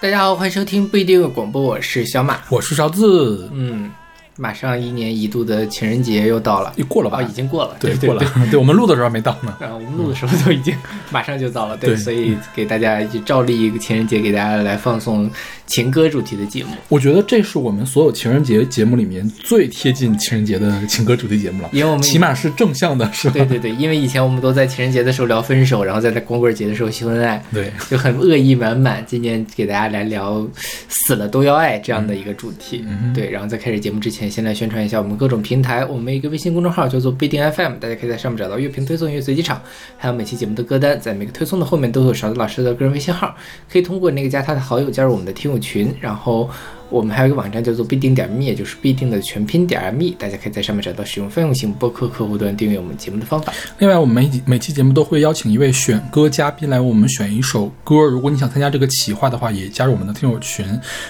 大家好，欢迎收听不一定有广播，我是小马。我是勺子，嗯，马上一年一度的情人节又到了，又过了吧？哦，已经过了，对，对过了。对，我们录的时候还没到呢。嗯我们录的时候都已经 马上就到了，对，对所以给大家就照例一个情人节，给大家来放送情歌主题的节目。我觉得这是我们所有情人节节目里面最贴近情人节的情歌主题节目了，因为我们起码是正向的，是吧？对对对，因为以前我们都在情人节的时候聊分手，然后在在光棍节的时候秀恩爱，对就很恶意满满。今年给大家来聊死了都要爱这样的一个主题，嗯对。然后在开始节目之前，先来宣传一下我们各种平台，我们一个微信公众号叫做不一定 FM，大家可以在上面找到乐评推送、乐随机场，还有每期节目的歌单，在每个推送的后面都有勺子老师的个人微信号，可以通过那个加他的好友加入我们的听友群，然后。我们还有一个网站叫做必定点 me，也就是必定的全拼点 me，大家可以在上面找到使用泛用型播客客户端订阅我们节目的方法。另外，我们每每期节目都会邀请一位选歌嘉宾来为我们选一首歌。如果你想参加这个企划的话，也加入我们的听友群。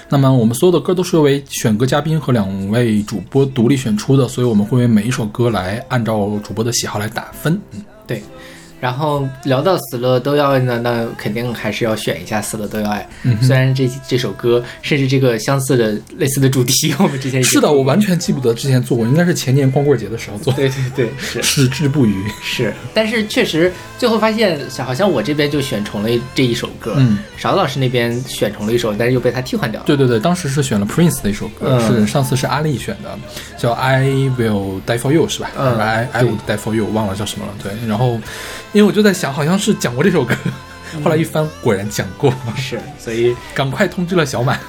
那么，我们所有的歌都是为选歌嘉宾和两位主播独立选出的，所以我们会为每一首歌来按照主播的喜好来打分。嗯，对，然后聊到死了都要爱呢，那肯定还是要选一下死了都要爱。嗯虽然这这首歌甚至这个相似的类似的主题，我们之前是的，我完全记不得之前做过，应该是前年光棍节的时候做，对对对是矢志不渝。是，但是确实最后发现，好像我这边就选重了这一首歌，嗯，勺子老师那边选重了一首，但是又被他替换掉了。对对对，当时是选了 Prince 的一首歌，嗯是上次是阿丽选的，叫 I Will Die for You 是吧？嗯 I I 对 Will Die for You，忘了叫什么了。对，然后因为我就在想，好像是讲过这首歌，后来一翻，果然讲过，是，所以赶快通知了小满。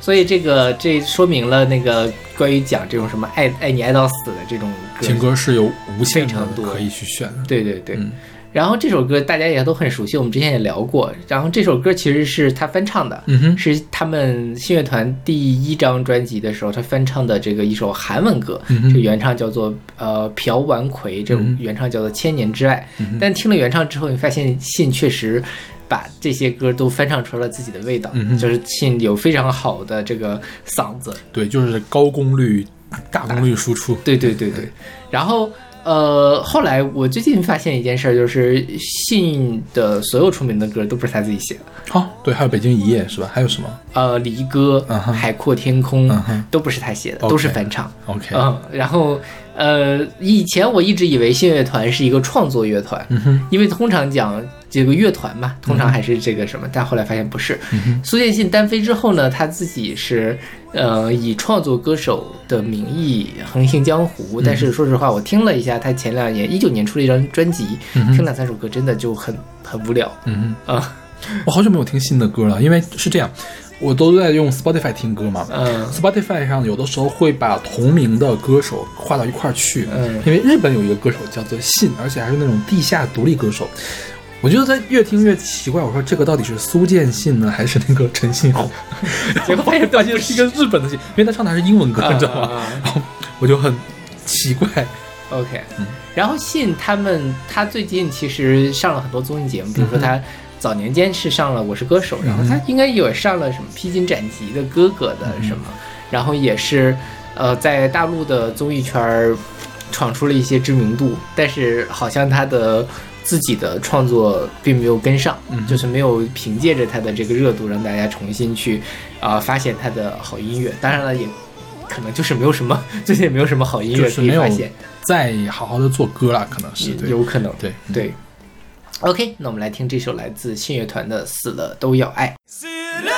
所以这个这说明了那个关于讲这种什么爱爱你爱到死的这种歌情歌是有无限的非常多可以去选的。对对对。嗯然后这首歌大家也都很熟悉，我们之前也聊过。然后这首歌其实是他翻唱的，是他们信乐团第一张专辑的时候他翻唱的这个一首韩文歌，嗯这个原唱叫做呃朴完奎，这原唱叫做《千年之爱》嗯但听了原唱之后，你发现信确实。把这些歌都翻唱出了自己的味道，嗯就是信有非常好的这个嗓子，对，就是高功率、大功率输出。对对对对，然后呃，后来我最近发现一件事儿，就是信的所有出名的歌都不是他自己写的，好，对，还有北京一夜是吧？还有什么呃，离歌、海阔天空、都不是他写的都是翻唱。？OK，嗯，然后呃，以前我一直以为信乐团是一个创作乐团，嗯，因为通常讲这个乐团嘛，通常还是这个什么，但后来发现不是。嗯，苏建信单飞之后呢，他自己是呃以创作歌手的名义横行江湖。但是说实话，我听了一下他前两年一九年出了一张专辑，嗯听两三首歌真的就很很无聊嗯哼。啊。我好久没有听新的歌了，因为是这样，我都在用 Spotify 听歌嘛。嗯 Spotify 上有的时候会把同名的歌手划到一块儿去，嗯因为日本有一个歌手叫做信，而且还是那种地下独立歌手。我觉得他越听越奇怪，我说这个到底是苏建信呢，还是那个陈信宏？结果发现发现是一个日本的信，因为他唱的还是英文歌，你知道吗？然后我就很奇怪，OK，嗯。然后信他们，他最近其实上了很多综艺节目，比如说他早年间是上了《我是歌手》，然后他应该也上了什么《披荆斩棘的哥哥》的什么，然后也是呃在大陆的综艺圈儿闯出了一些知名度，但是好像他的自己的创作并没有跟上，嗯就是没有凭借着他的这个热度让大家重新去啊、呃发现他的好音乐。当然了，也可能就是没有什么 最近也没有什么好音乐可以发现。再好好的做歌了，可能是有可能。对嗯对，OK，那我们来听这首来自信乐团的《死了都要爱》。死了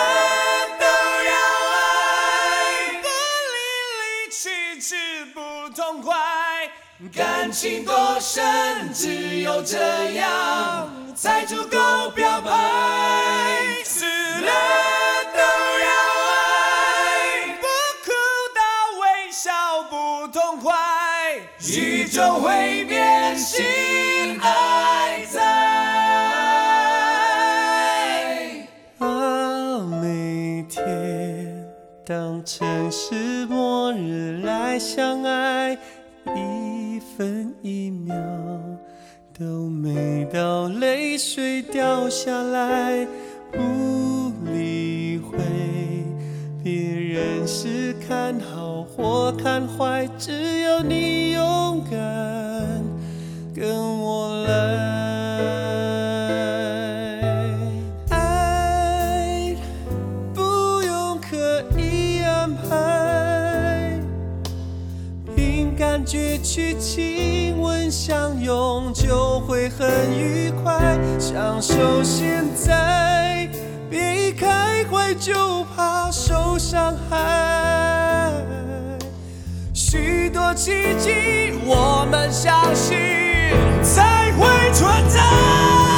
都要爱，不离离去去不痛快，感情多深，只有这样才足够表白。死了都要爱，不哭到微笑不痛快，宇宙会变心爱在。啊，每天当城市末日来相爱，分一秒都美到泪水掉下来，不理会别人是看好或看坏，只要你勇敢跟我来。攫取亲吻相拥，就会很愉快。享受现在，别一开怀就怕受伤害。许多奇迹，我们相信才会存在。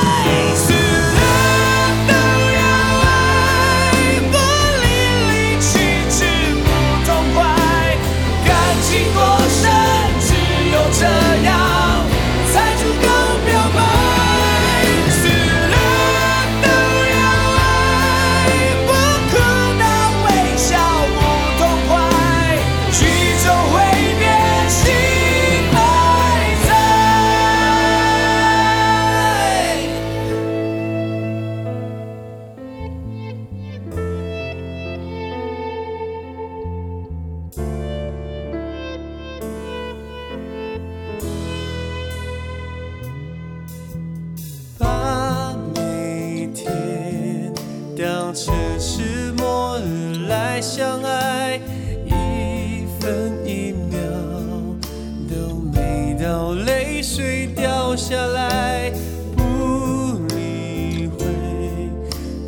要泪水掉下来，不理会。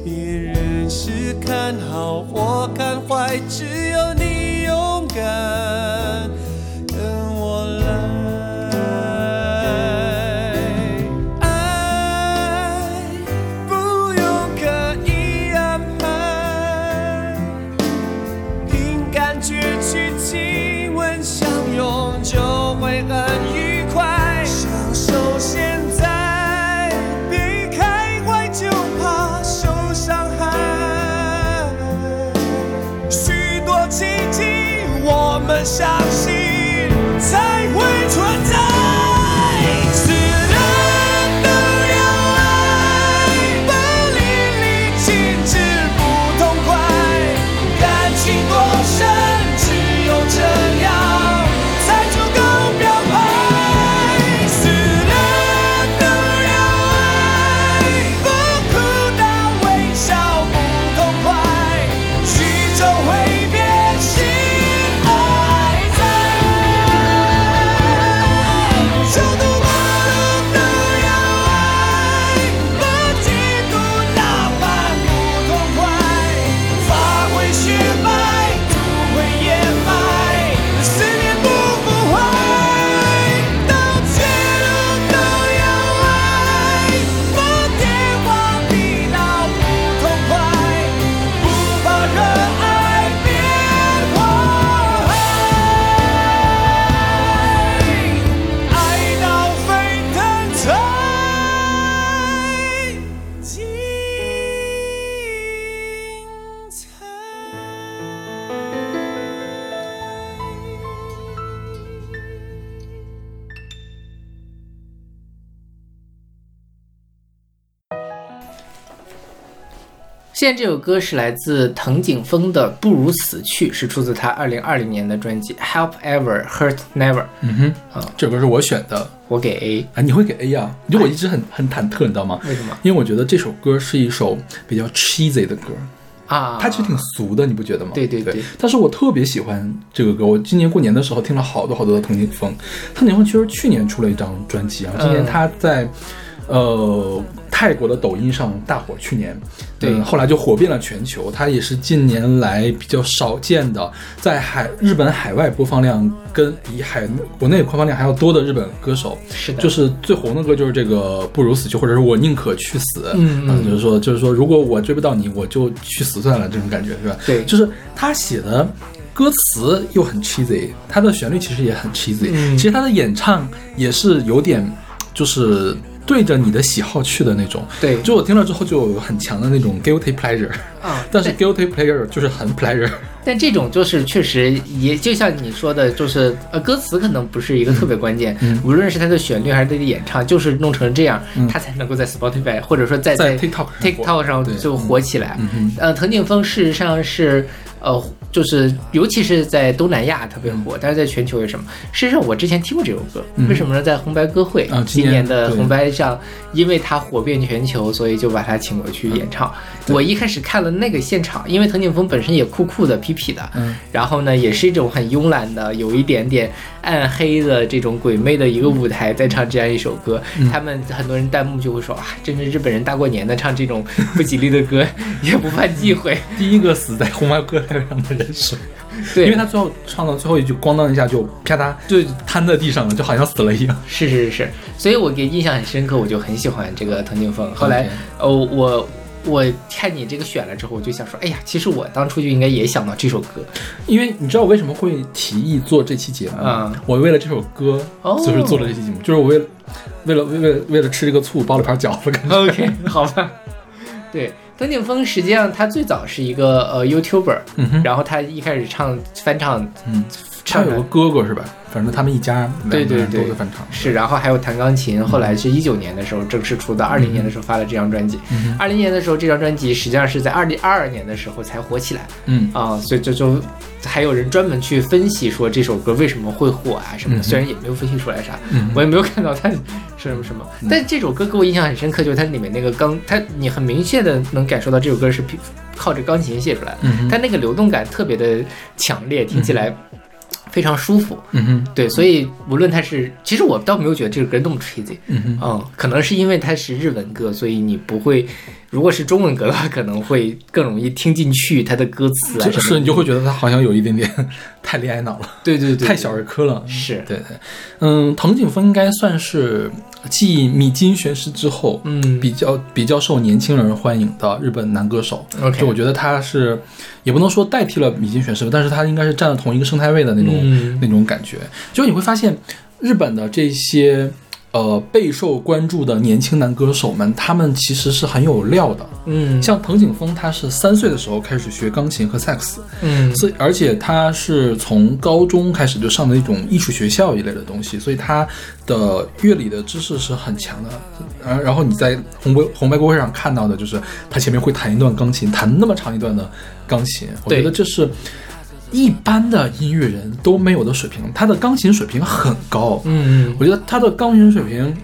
别人是看好或看坏，只有你勇敢。现在这首歌是来自藤井风的《不如死去》，是出自他二零二零年的专辑《Help Ever Hurt Never》。嗯哼啊，这首歌是我选的。我给 A，啊，你会给 A 啊？就我一直很很忐忑，你知道吗？为什么因为我觉得这首歌是一首比较 cheesy 的歌，啊？它其实挺俗的，你不觉得吗？对对对对但是我特别喜欢这个歌，我今年过年的时候听了好多好多的藤井风。藤井风其实去年出了一张专辑啊，今年嗯他在、呃泰国的抖音上大火，去年对嗯后来就火遍了全球。它也是近年来比较少见的，在海日本海外播放量跟比海国内播放量还要多的日本歌手。是的，就是最红的歌就是这个《不如死去》，或者是我宁可去死。啊嗯嗯就是说，就是说，如果我追不到你，我就去死算了，这种感觉是吧？对就是他写的歌词又很 cheesy，他的旋律其实也很 cheesy，、嗯其实他的演唱也是有点就是。对着你的喜好去的那种，对。就我听了之后就有很强的那种 guilty pleasure，啊，但是 guilty pleasure 就是很 pleasure，但这种就是确实也就像你说的，就是呃歌词可能不是一个特别关键，嗯。无论是它的旋律还是它的演唱，就是弄成这样，嗯。它才能够在 Spotify 或者说在在 TikTok TikTok 上就火起来。嗯哼呃，藤井风事实上是呃，就是尤其是在东南亚特别火，但是在全球有什么？事实上我之前听过这首歌，嗯为什么呢？在红白歌会、啊今今年的红白上因为他火遍全球，所以就把他请过去演唱。我一开始看了那个现场，因为藤井风本身也酷酷的、痞痞的，嗯，然后呢，也是一种很慵懒的、有一点点暗黑的这种鬼魅的一个舞台，在唱这样一首歌。他们很多人弹幕就会说啊，真是日本人大过年的唱这种不吉利的歌，也不怕忌讳。第一个死在红白歌台上的人是，对，因为他最后唱到最后一句，咣当一下就啪嗒就瘫在地上了，就好像死了一样。是是是，所以我给印象很深刻，我就很喜欢这个藤井风。后来哦，我我看你这个选了之后，我就想说，哎呀，其实我当初就应该也想到这首歌。因为你知道我为什么会提议做这期节目我为了这首歌，哦就是做了这期节目，就是我为了为了为了为了吃这个醋包了盘饺子，感觉。OK，好吧。对，藤井风实际上他最早是一个呃 YouTuber，、嗯然后他一开始唱翻唱，嗯，他唱有个哥哥是吧？反正他们一家对对对都在翻唱。是，然后还有弹钢琴，后来是一九年的时候正式出道，二零年的时候发了这张专辑，嗯二零年的时候这张专辑实际上是在二零二二年的时候才火起来嗯。啊、所以这就还有人专门去分析说这首歌为什么会火啊什么的，嗯虽然也没有分析出来啥，嗯我也没有看到它是什么？什么，但这首歌给我印象很深刻，就是它里面那个钢，它你很明确的能感受到这首歌是靠着钢琴写出来的，嗯它那个流动感特别的强烈，听起来非常舒服。嗯哼。对，所以无论它是，其实我倒没有觉得这首歌那么 cheesy，嗯哼。嗯，可能是因为它是日文歌，所以你不会，如果是中文歌的话，可能会更容易听进去它的歌词啊什么的。就是你就会觉得它好像有一点点太恋爱脑了，对对对，太小儿科了。是，对对，嗯，藤井风应该算是继米津玄师之后，嗯比较比较受年轻人欢迎的日本男歌手。OK 就我觉得他是，也不能说代替了米津玄师吧，但是他应该是占了同一个生态位的那种、嗯那种感觉。就你会发现，日本的这些呃备受关注的年轻男歌手们，他们其实是很有料的。嗯像藤井峰，他是三岁的时候开始学钢琴和萨克斯，嗯所以而且他是从高中开始就上的一种艺术学校一类的东西，所以他的乐理的知识是很强的。呃，然后你在红白红白歌会上看到的就是他前面会弹一段钢琴，弹那么长一段的钢琴，我觉得这是一般的音乐人都没有的水平。他的钢琴水平很高，嗯我觉得他的钢琴水平。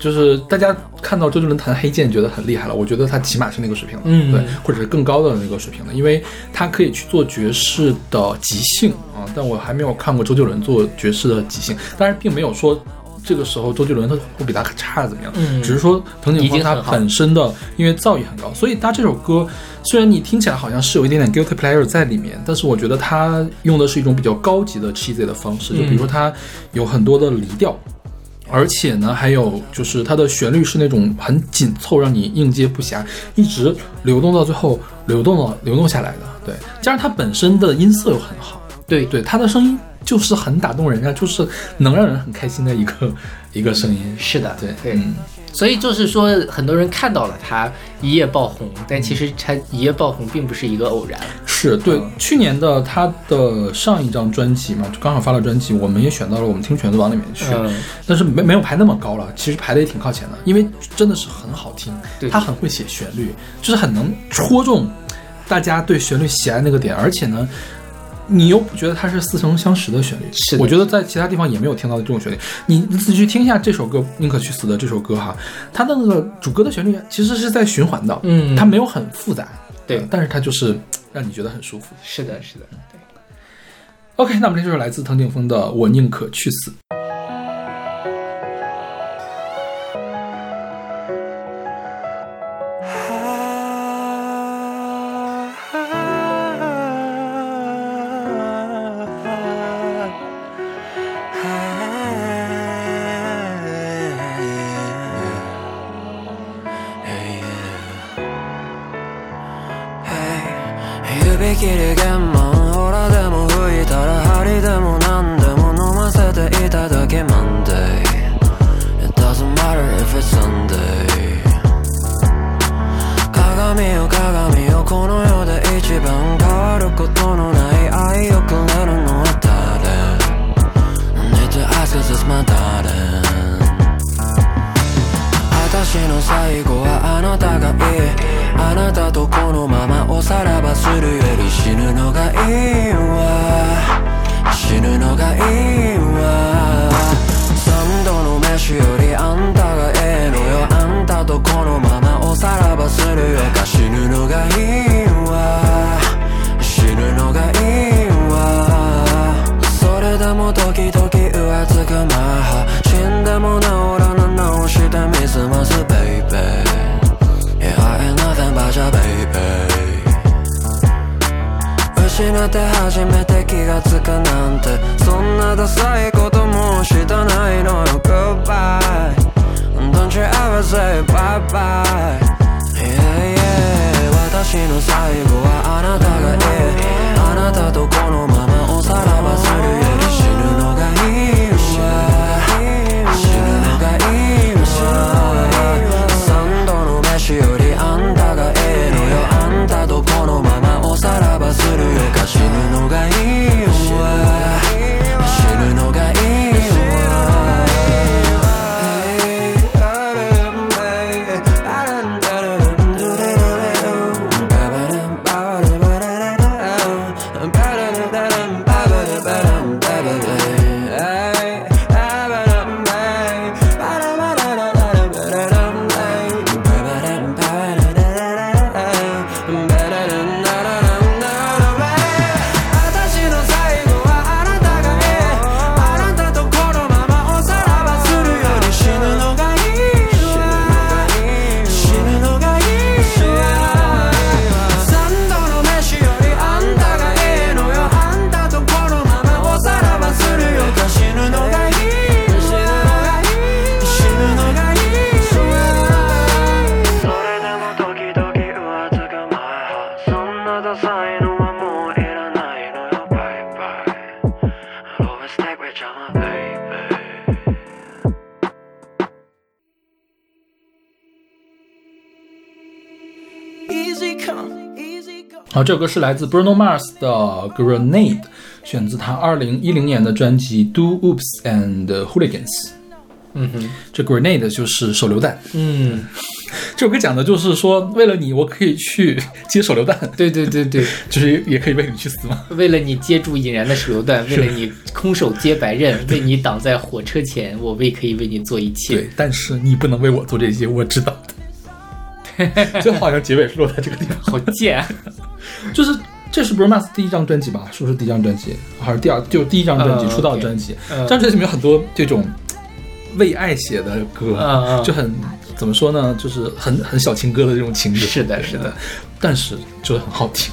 就是大家看到周杰伦弹黑键觉得很厉害了，我觉得他起码是那个水平的，嗯对，或者是更高的那个水平的，因为他可以去做爵士的即兴啊，但我还没有看过周杰伦做爵士的即兴，当然并没有说这个时候周杰伦他会比他差怎么样，嗯只是说藤井风他本身的音乐造诣很高，所以他这首歌虽然你听起来好像是有一点点 guilty pleasure 在里面，但是我觉得他用的是一种比较高级的 cheesy 的方式，就比如说他有很多的离调。而且呢，还有就是它的旋律是那种很紧凑，让你应接不暇，一直流动到最后，流动了流动下来的。对，加上它本身的音色又很好，对对，它的声音就是很打动人啊，就是能让人很开心的一个一个声音。是的，对对。嗯所以就是说，很多人看到了他一夜爆红，但其实他一夜爆红并不是一个偶然。是对嗯，去年的他的上一张专辑嘛，就刚好发了专辑，我们也选到了我们听选择榜里面去，嗯，但是没没有排那么高了，其实排的也挺靠前的，因为真的是很好听，对他很会写旋律，就是很能戳中大家对旋律喜爱那个点，而且呢。你又不觉得它是似曾相识的旋律？是我觉得在其他地方也没有听到的这种旋律。你你仔细去听一下这首歌《宁可去死》的这首歌哈，它的那个主歌的旋律其实是在循环的，嗯它没有很复杂，对呃但是它就是让你觉得很舒服。是的，是的，对。OK，那么这就是来自藤井风的《我宁可去死》。つくなんてそんなダサいこともうしたないのよ Goodbye Don't you ever say bye bye Yeah yeah 私の最後はあなた这首歌是来自 Bruno Mars 的《Grenade》，选自他二零一零年的专辑《Do Oops and Hooligans》。嗯哼，这 Grenade 就是手榴弹。嗯，这首歌讲的就是说，为了你，我可以去接手榴弹，对对对对，就是也可以为你去死吗。为了你接住引燃的手榴弹，为了你空手接白刃，为你挡在火车前，我为可以为你做一切。对，但是你不能为我做这些，我知道的。最后好像结尾是落在这个地方，好贱、啊。就是这是 Bruno Mars 第一张专辑吧？是不是第一张专辑？还是第二？就第一张专辑、嗯出道专辑。嗯这张专辑里面有很多这种为爱写的歌，就很怎么说呢？就是很很小情歌的这种情节。是的是的，但是就是很好听，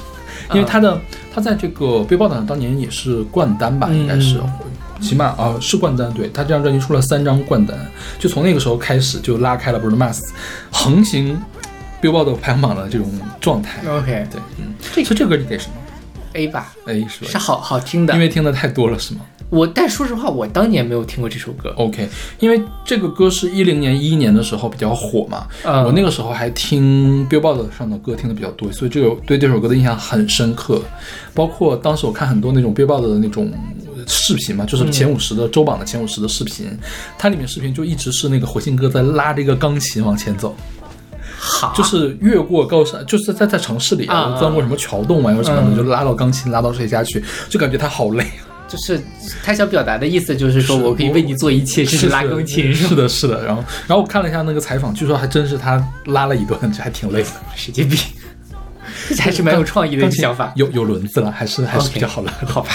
因为他的、他在这个 Billboard 上当年也是冠单吧，嗯应该是。起码啊、是冠单，对他这张专辑出了三张冠单，就从那个时候开始就拉开了 Bruno Mars 横行 Billboard 排行榜的这种状态。OK，对，嗯，这所以这歌你给什么 A 吧，？A 是吧？是好好听的。因为听的太多了是吗我，但说实话，我当年没有听过这首歌。？OK，因为这个歌是一零年、一一年的时候比较火嘛，嗯我那个时候还听 Billboard 上的歌听的比较多，所以这个对这首歌的印象很深刻。包括当时我看很多那种 Billboard 的那种视频嘛，就是前五十的周榜的前五十的视频，它里面视频就一直是那个火星哥在拉着一个钢琴往前走。好，就是越过高山，就是在在城市里啊钻过什么桥洞啊，又什么的，嗯就拉到钢琴，拉到谁家去，就感觉他好累。就是他想表达的意思，就是说我可以为你做一切，甚至拉钢琴，是？的，是的。然后，然后我看了一下那个采访，据说还真是他拉了一段，这还挺累的。神经病，这还是蛮有创意的一个想法。有有轮子了，还是还是比较好拉的。好吧，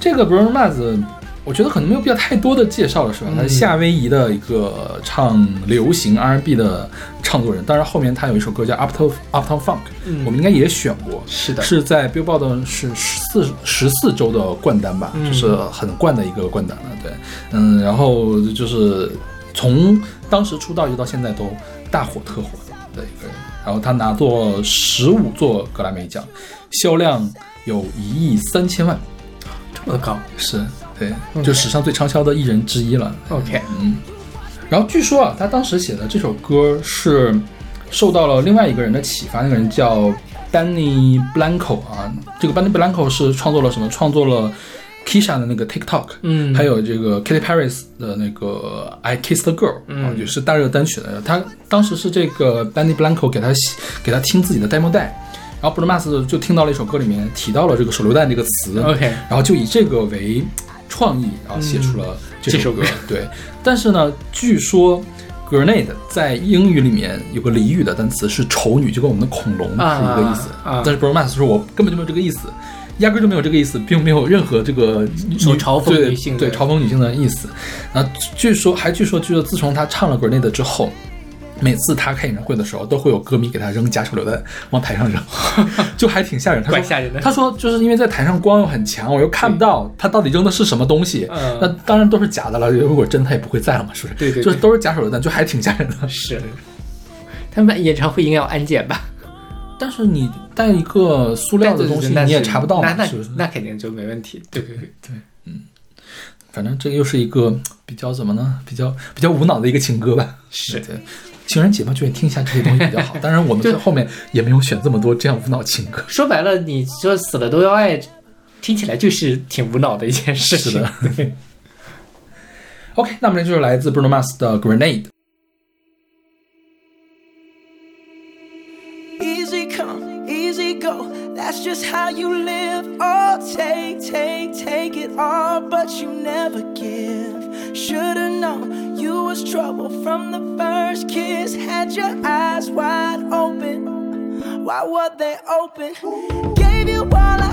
这个 Bruno Mars，我觉得可能没有必要太多的介绍了，是吧？他是夏威夷的一个唱流行 R&B 的唱作人，当然后面他有一首歌叫 Uptown Uptown Funk，、我们应该也选过，是的。是在 Billboard 是十四十四周的冠单吧，就是很冠的一个冠单了，对，嗯，然后就是从当时出道一直到现在都大火特火的一个人，然后他拿过十五座格莱美奖，销量有一亿三千万。这么高？是对，就史上最畅销的艺人之一了。，OK，嗯，然后据说啊，他当时写的这首歌是受到了另外一个人的启发，那个人叫 Benny Blanco 啊。这个 Benny Blanco 是创作了什么？创作了 Kisha 的那个 TikTok，嗯还有这个 Katy Perry 的那个 I Kissed a Girl，啊，也是大热单曲的。他当时是这个 Benny Blanco 给他写给他听自己的 demo 带。然后 Bruno Mars 就听到了一首歌里面提到了这个手榴弹这个词 OK 然后就以这个为创意，然后写出了这首歌。这首歌对，但是呢，据说 grenade 在英语里面有个俚语的单词是丑女，就跟我们的恐龙是一个意思。但是 Mars 说我根本就没有这个意思。压根儿就没有这个意思，并没有任何这个女性的对嘲讽女性的意思。啊，据说还据说，据说自从他唱了 Grenade 之后，每次他开演唱会的时候，都会有歌迷给他扔假手榴弹往台上扔，就还挺吓人。他说怪吓人的他说就是因为在台上光又很强，我又看不到他到底扔的是什么东西。嗯那当然都是假的了，如果真他也不会在了嘛，是不是？对对对就是都是假手榴弹，就还挺吓人的。是，他们演唱会应该要安检吧？但是你带一个塑料的东西，你也查不到嘛，那那是不是？那肯定就没问题。对对对，嗯反正这又是一个比较怎么呢？比较比较无脑的一个情歌吧。是对，情人节嘛，就听一下这些东西比较好。当然，我们在后面也没有选这么多这样无脑情歌。说白了，你说死了都要爱，听起来就是挺无脑的一件事情。是的 OK，那么这就是来自 Bruno Mars 的 Grenade。Easy come, easy go. That's just how you live. Oh, take, take, take it all, but you never give. Should've known was trouble from the first kiss. Had your eyes wide open. Why were they open? Gave you all I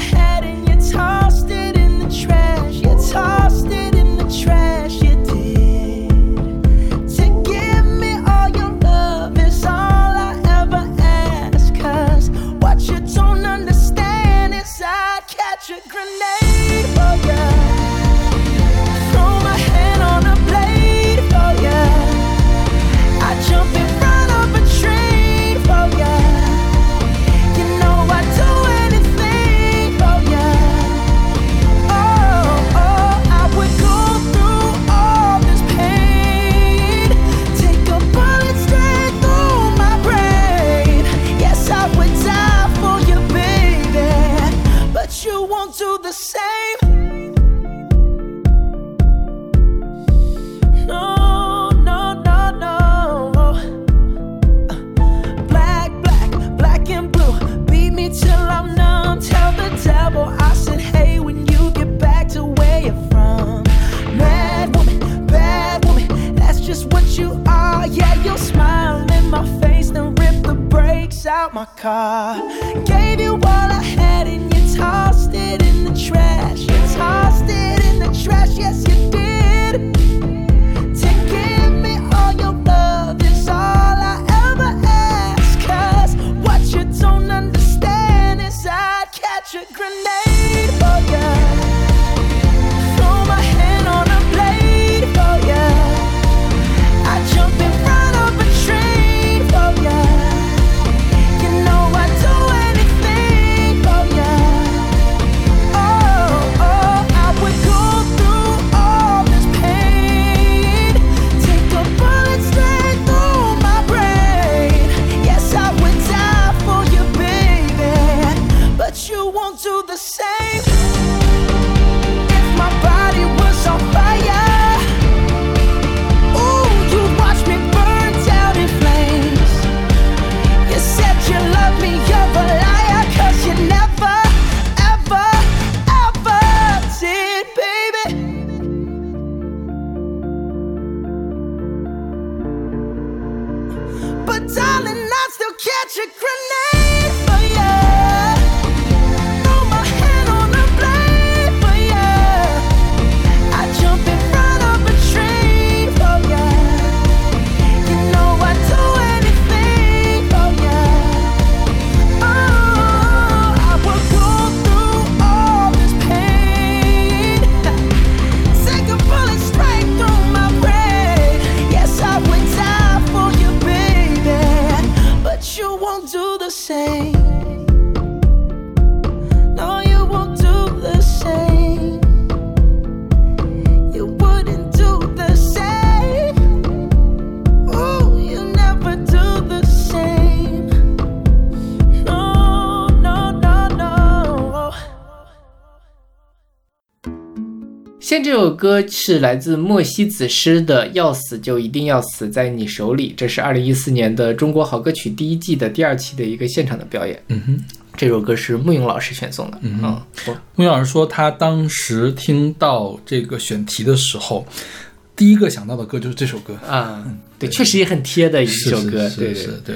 歌是来自莫西子诗的《要死就一定要死在你手里》，这是二零一四年的中国好歌曲第一季的第二期的一个现场的表演。嗯哼，这首歌是慕勇老师选送的。嗯嗯，我穆老师说，他当时听到这个选题的时候，第一个想到的歌就是这首歌。啊，对，确实也很贴的一首歌。是对对，是是，对，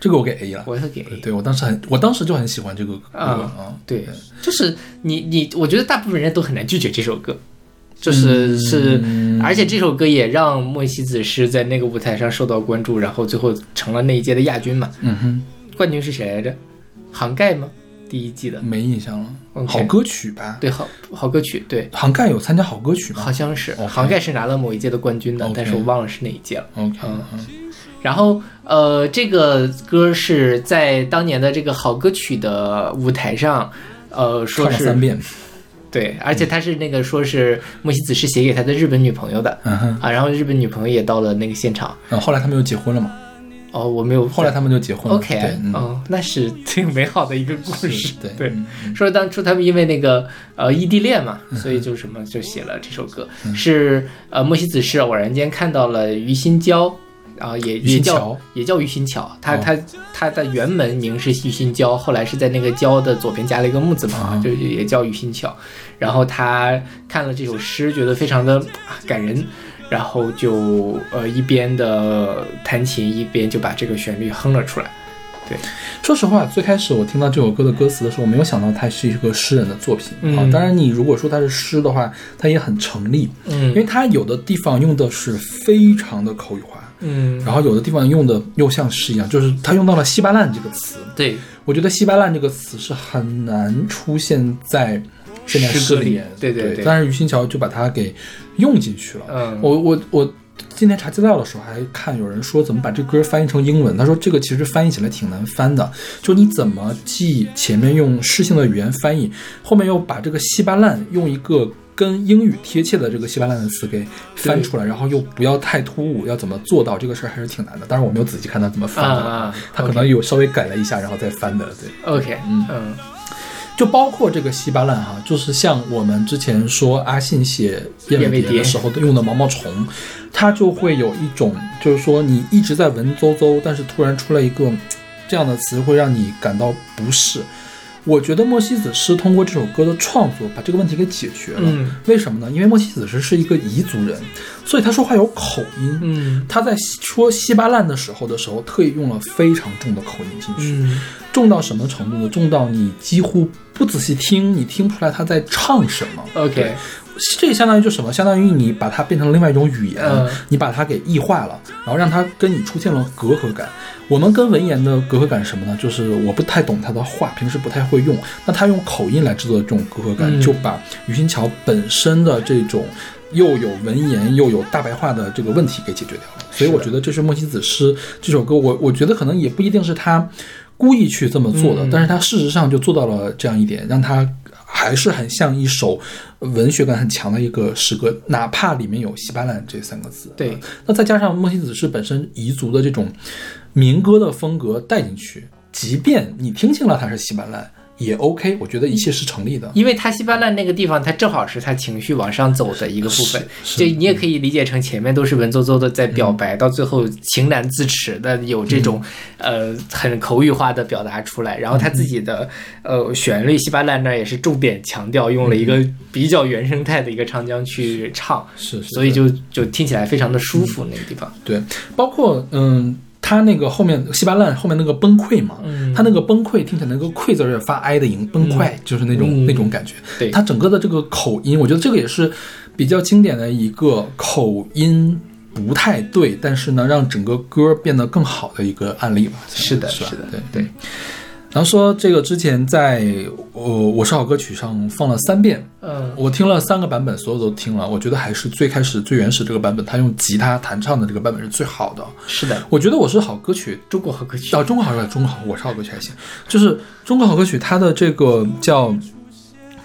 这个我给 A 了。我也给 A 对我当时很，我当时就很喜欢这个歌啊啊。对，就是你你，我觉得大部分人都很难拒绝这首歌，就是是而且这首歌也让莫西子诗在那个舞台上受到关注，然后最后成了那一届的亚军嘛。嗯哼，冠军是谁来着？杭盖吗？第一季的，没印象了。好歌曲吧？对，好好歌曲，对，杭盖有参加好歌曲吗好像是杭盖是拿了某一届的冠军的但是我忘了是哪一届了。？OK，嗯嗯然后呃，这个歌是在当年的这个好歌曲的舞台上，呃，说了三遍。对，而且他是那个说是莫西子是写给他的日本女朋友的嗯哼，啊，然后日本女朋友也到了那个现场。嗯，后来他们又结婚了嘛？哦，我没有，后来他们就结婚了。OK，对，嗯，哦，那是挺美好的一个故事。对对嗯说当初他们因为那个呃异地恋嘛，嗯所以就什么就写了这首歌，是呃莫西子是偶然间看到了于心娇。啊，也于心也叫桥也叫于心桥，他哦他他的原文名是于心娇，后来是在那个娇的左边加了一个木字旁，啊就也叫于心桥。然后他看了这首诗，觉得非常的啊感人，然后就呃一边的弹琴，一边就把这个旋律哼了出来。对说实话，最开始我听到这首歌的歌词的时候，我没有想到它是一个诗人的作品、嗯啊。当然，你如果说它是诗的话，它也很成立，嗯因为它有的地方用的是非常的口语化，嗯，然后有的地方用的又像诗一样，就是他用到了“稀巴烂”这个词。对，我觉得“稀巴烂”这个词是很难出现在现代诗歌里诗里面，对对对但是于新桥就把它给用进去了。嗯，我我我今天查资料的时候还看有人说怎么把这歌翻译成英文，他说这个其实翻译起来挺难翻的，就你怎么既前面用诗性的语言翻译，后面又把这个稀巴烂用一个。跟英语贴切的这个稀巴烂的词给翻出来，然后又不要太突兀，要怎么做到这个事儿还是挺难的。当然我没有仔细看他怎么翻的，他可能有稍微改了一下，然后再翻的。对，OK，嗯嗯就包括这个稀巴烂哈，就是像我们之前说阿信写燕尾蝶燕尾蝶的时候用的毛毛虫，它就会有一种，就是说你一直在文绉绉，但是突然出来一个这样的词，会让你感到不适。我觉得莫西子诗通过这首歌的创作，把这个问题给解决了。嗯为什么呢？因为莫西子诗是一个彝族人，所以他说话有口音。嗯他在说稀巴烂的时候的时候，特意用了非常重的口音进去。嗯重到什么程度呢？重到你几乎不仔细听，你听不出来他在唱什么。，OK，这相当于就什么？相当于你把它变成另外一种语言，嗯你把它给异化了，然后让它跟你出现了隔阂感。我们跟文言的隔阂感是什么呢？就是我不太懂他的话，平时不太会用，那他用口音来制作这种隔阂感，嗯就把于新桥本身的这种又有文言又有大白话的这个问题给解决掉了。所以我觉得这是莫西子诗这首歌，我我觉得可能也不一定是他故意去这么做的，嗯但是他事实上就做到了这样一点，让他还是很像一首文学感很强的一个诗歌，哪怕里面有“稀巴烂”这三个字。对，那再加上莫西子诗本身彝族的这种民歌的风格带进去，即便你听清了它是稀巴烂，也 OK，我觉得一切是成立的。因为他稀巴烂那个地方，它正好是他情绪往上走的一个部分，是就你也可以理解成前面都是文绉绉的在表白，到最后情难自持的有这种、呃很口语化的表达出来，然后他自己的呃旋律稀巴烂那儿也是重点强调用了一个比较原生态的一个唱腔去唱，是是，所以就就听起来非常的舒服那个地方。对，包括嗯，他那个后面稀巴烂后面那个崩溃嘛，嗯他那个崩溃听起来那个溃字儿发哀的音，崩溃、就是那种、嗯那种感觉。对他整个的这个口音，我觉得这个也是比较经典的一个口音不太对，但是呢，让整个歌变得更好的一个案例吧。是的是是的对对。然后说这个之前在呃我是好歌曲上放了三遍，嗯我听了三个版本，所有都听了，我觉得还是最开始最原始这个版本，他用吉他弹唱的这个版本是最好的。是的，我觉得我是好歌曲中国好歌曲。啊，中国好歌曲，中国好，我是好歌曲还行。就是中国好歌曲，它的这个叫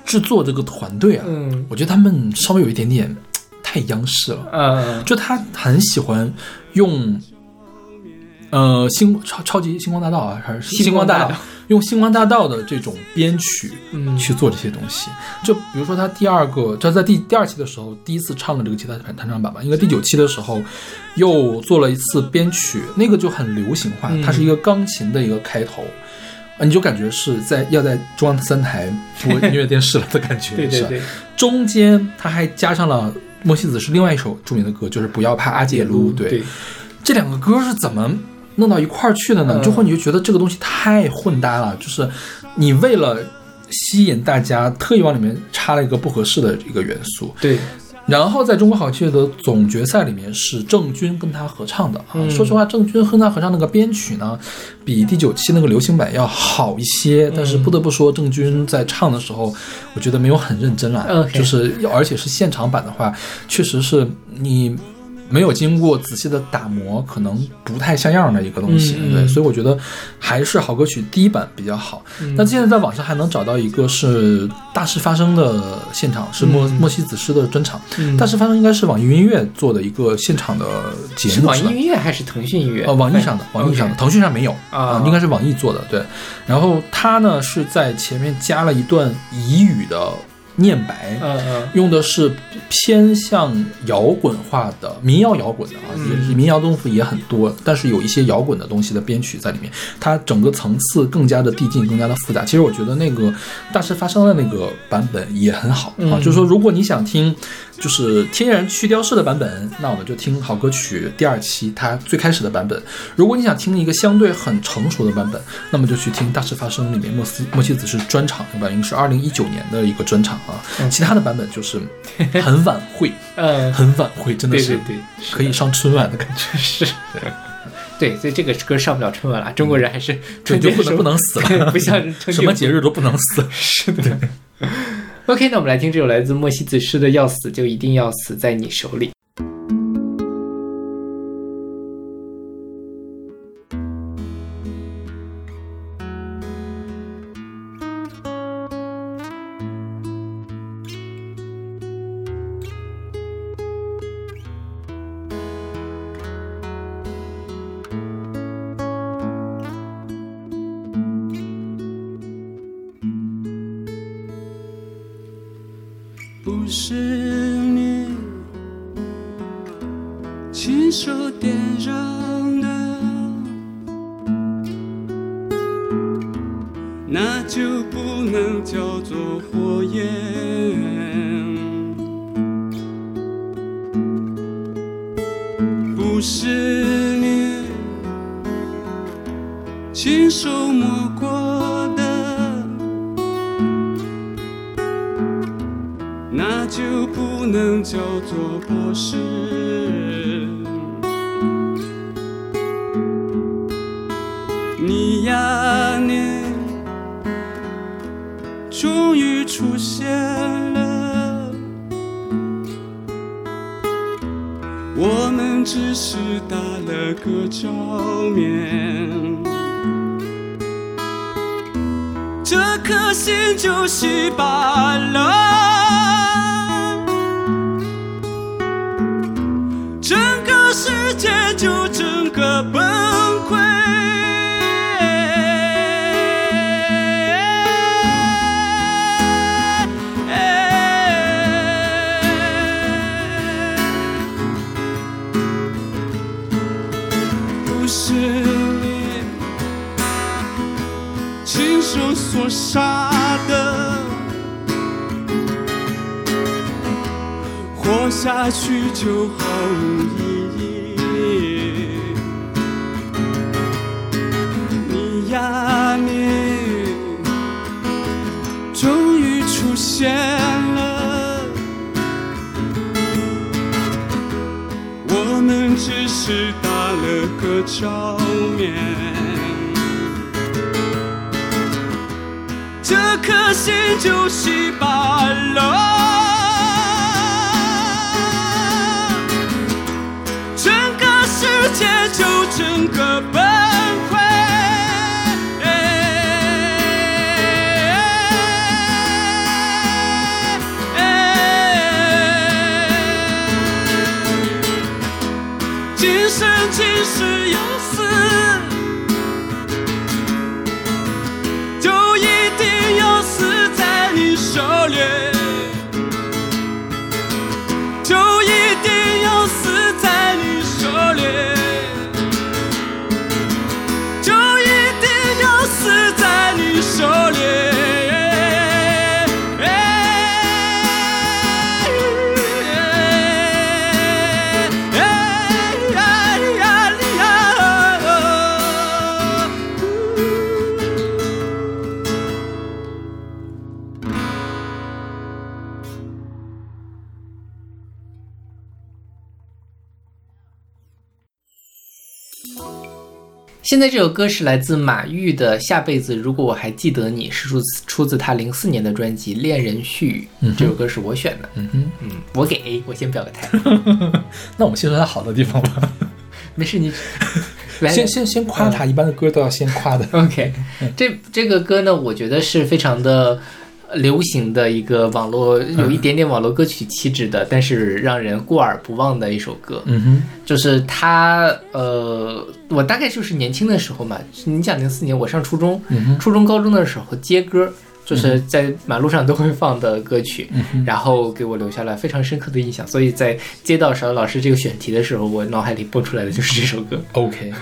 制作这个团队啊，嗯我觉得他们稍微有一点点太央视了。嗯就他很喜欢用，呃，星超超级星光大道啊，还是星光大道用星光大道的这种编曲嗯去做这些东西。就比如说他第二个，他在第第二期的时候，第一次唱了这个吉他弹弹唱版吧，应该第九期的时候又做了一次编曲，那个就很流行化，嗯它是一个钢琴的一个开头。啊，你就感觉是在要在中央三台播 音乐电视了的感觉，对对对，中间他还加上了莫西子是另外一首著名的歌，就是《不要怕阿杰鲁》。对，这两个歌是怎么弄到一块儿去的呢？嗯就会你就觉得这个东西太混搭了，就是你为了吸引大家，特意往里面插了一个不合适的一个元素。对，然后在中国好乐的总决赛里面是郑钧跟他合唱的啊。嗯说实话，郑钧跟他合唱那个编曲呢，比第九期那个流行版要好一些。但是不得不说，郑钧在唱的时候，我觉得没有很认真啊。OK 就是而且是现场版的话，确实是你。没有经过仔细的打磨，可能不太像样的一个东西，对，所以我觉得还是好歌曲第一版比较好。那现在在网上还能找到一个是大事发生的现场，是莫、嗯莫西子诗的专场。嗯大事发生应该是网易云音乐做的一个现场的节目，是网易吧音乐还是腾讯音乐？呃，网易上的，网易上的，腾讯上没有啊应该是网易做的，对。然后他呢是在前面加了一段彝语的念白，嗯嗯。用的是偏向摇滚化的民谣摇滚的啊，嗯。也是民谣东西也很多，但是有一些摇滚的东西的编曲在里面，它整个层次更加的递进，更加的复杂。其实我觉得那个大事发生的那个版本也很好啊，嗯。就是说如果你想听就是天然去雕饰的版本，那我们就听好歌曲第二期它最开始的版本。如果你想听一个相对很成熟的版本，那么就去听《大事发生》里面莫西莫西子是专场，对吧？应该是二零一九年的一个专场啊。其他的版本就是很 晚会，嗯，很晚会，真的是对对对，可以上春晚的感觉。是。对，所以这个歌上不了春晚了。中国人还是对，春节不能不能死了，不像什么节日都不能死。是的。OK，那我们来听这首来自莫西子诗的《要死就一定要死在你手里》。是你亲手点燃的，那就不能叫做火焰。就现在这首歌是来自马玉的《下辈子如果我还记得你》，是出自出自他零四年的专辑《恋人絮语》。嗯这首歌是我选的。嗯哼，嗯，我给 A，我先表个态。那我们先说它好的地方吧。没事，你 来先先先夸他，一般的歌都要先夸的。OK，这这个歌呢，我觉得是非常的呃流行的一个网络，有一点点网络歌曲气质的，但是让人过耳不忘的一首歌。嗯哼，就是他，呃，我大概就是年轻的时候嘛，你讲零四年我上初中，嗯，初中高中的时候接歌。就是在马路上都会放的歌曲，嗯然后给我留下了非常深刻的印象。所以在接到勺老师这个选题的时候，我脑海里蹦出来的就是这首歌 OK。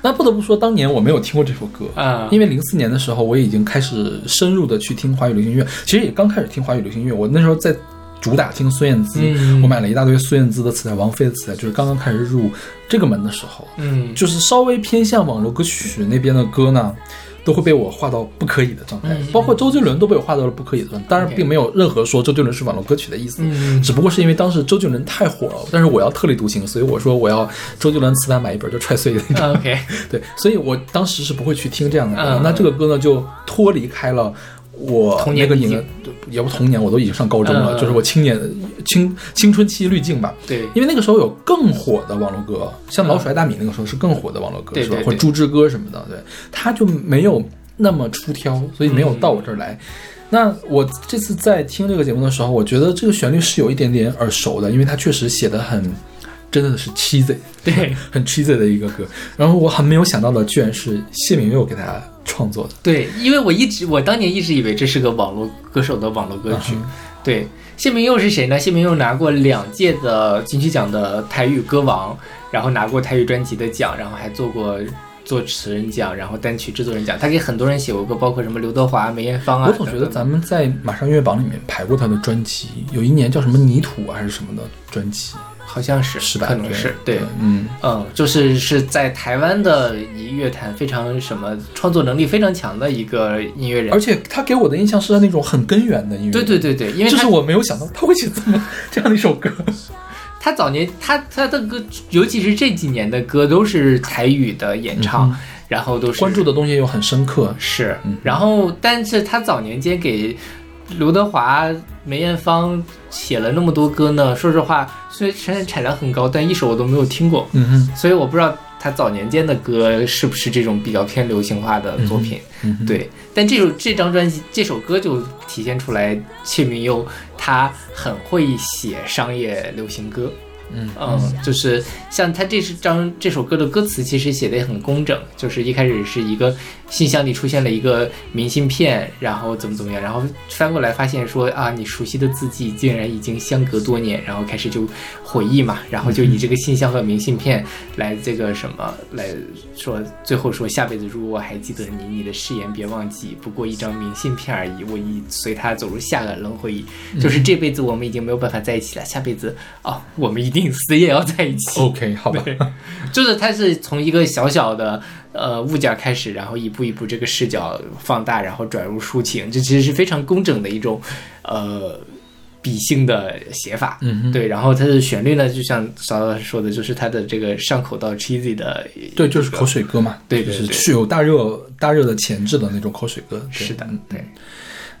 那不得不说，当年我没有听过这首歌啊因为零四年的时候，我已经开始深入的去听华语流行音乐，其实也刚开始听华语流行音乐。我那时候在主打听孙燕姿，嗯我买了一大堆孙燕姿的磁带、王菲的磁带，就是刚刚开始入这个门的时候，嗯，就是稍微偏向网络歌曲那边的歌呢。都会被我画到不可以的状态，嗯包括周杰伦都被我画到了不可以的状态。当然，并没有任何说周杰伦是网络歌曲的意思，嗯只不过是因为当时周杰伦太火了，但是我要特立独行，所以我说我要周杰伦磁带买一本就踹碎的那种。OK，对，所以我当时是不会去听这样的歌。嗯那这个歌呢，就脱离开了我那个年，也不童年，我都已经上高中了，嗯就是我青年青青春期滤镜吧。对，因为那个时候有更火的网络歌，像老鼠爱大米那个时候是更火的网络歌，是吧？或者猪之歌什么的，对，他就没有那么出挑，所以没有到我这儿来。那我这次在听这个节目的时候，我觉得这个旋律是有一点点耳熟的，因为它确实写的很，真的是 cheesy，对很 cheesy 的一个歌。然后我很没有想到的，居然是谢明佑给他创作的。对，因为我一直我当年一直以为这是个网络歌手的网络歌曲。嗯对，谢明佑是谁呢？谢明佑拿过两届的金曲奖的台语歌王，然后拿过台语专辑的奖，然后还做过。作词人奖，然后单曲制作人奖，他给很多人写过歌，包括什么刘德华、梅艳芳啊。我总觉得咱们在马上音乐榜里面排过他的专辑，有一年叫什么泥土还是什么的专辑，好像是是吧？可能是对，嗯。嗯，就是是在台湾的一乐坛非常什么创作能力非常强的一个音乐人而。且他给我的印象是那种很根源的音乐，对对，对对，因为就是我没有想到他会写这么 这样的一首歌。他早年他他的歌，尤其是这几年的歌都是台语的演唱，然后都是关注的东西又很深刻，是嗯，然后但是他早年间给刘德华、梅艳芳写了那么多歌呢，说实话，虽然产量很高，但一首我都没有听过，嗯哼，所以我不知道她早年间的歌是不是这种比较偏流行化的作品。对，但这首这张专辑这首歌就体现出来谢明佑他很会写商业流行歌。嗯。嗯，就是像他这是张这首歌的歌词，其实写的也很工整，就是一开始是一个信箱里出现了一个明信片，然后怎么怎么样，然后翻过来发现说啊，你熟悉的字迹竟然已经相隔多年，然后开始就回忆嘛，然后就以这个信箱和明信片来这个什么来说，最后说下辈子如果我还记得你，你的誓言别忘记，不过一张明信片而已，我已随他走入下个轮回，就是这辈子我们已经没有办法在一起了，下辈子哦，我们一定死也要在一起。OK，好吧，就是它是从一个小小的呃物件开始，然后一步一步这个视角放大，然后转入抒情，这其实是非常工整的一种呃比性的写法。嗯哼，对，然后它的旋律呢，就像邵老师说的，就是它的这个上口到 cheesy 的，对，就是口水歌嘛，对是对对对具有大热大热的潜质的那种口水歌。是的，对，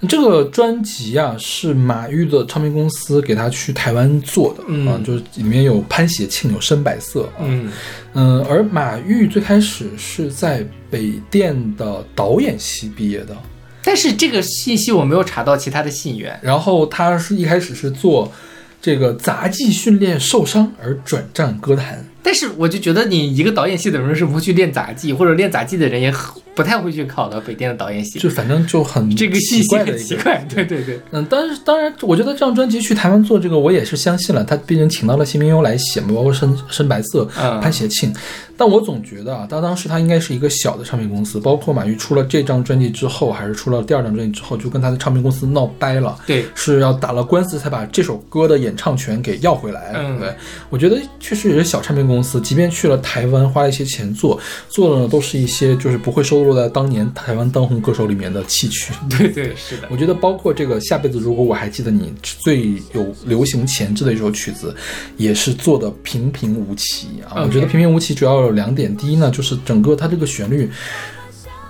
这个专辑啊，是马玉的唱片公司给他去台湾做的、嗯啊，就是里面有潘协庆，有深白色啊，嗯。嗯，而马玉最开始是在北电的导演系毕业的，但是这个信息我没有查到其他的信源。然后他是一开始是做这个杂技训练受伤而转战歌坛，但是我就觉得你一个导演系的人是不会去练杂技，或者练杂技的人也很不太会去考到北电的导演系。就反正就很这个信息奇怪的奇怪，对对对，嗯，但是当然，我觉得这张专辑去台湾做这个，我也是相信了。他毕竟请到了谢明优来写嘛，包括深深白色、嗯潘协庆。但我总觉得啊，他当时他应该是一个小的唱片公司，包括马玉出了这张专辑之后，还是出了第二张专辑之后，就跟他的唱片公司闹掰了。对，是要打了官司才把这首歌的演唱权给要回来。嗯对，我觉得确实也是小唱片公司，即便去了台湾花了一些钱做，做的呢都是一些就是不会收录在当年台湾当红歌手里面的戏曲。对对是的，我觉得包括这个下辈子，如果我还记得你最有流行潜质的一首曲子，也是做的平平无奇啊。我觉得平平无奇主要有两点，第一呢，就是整个它这个旋律。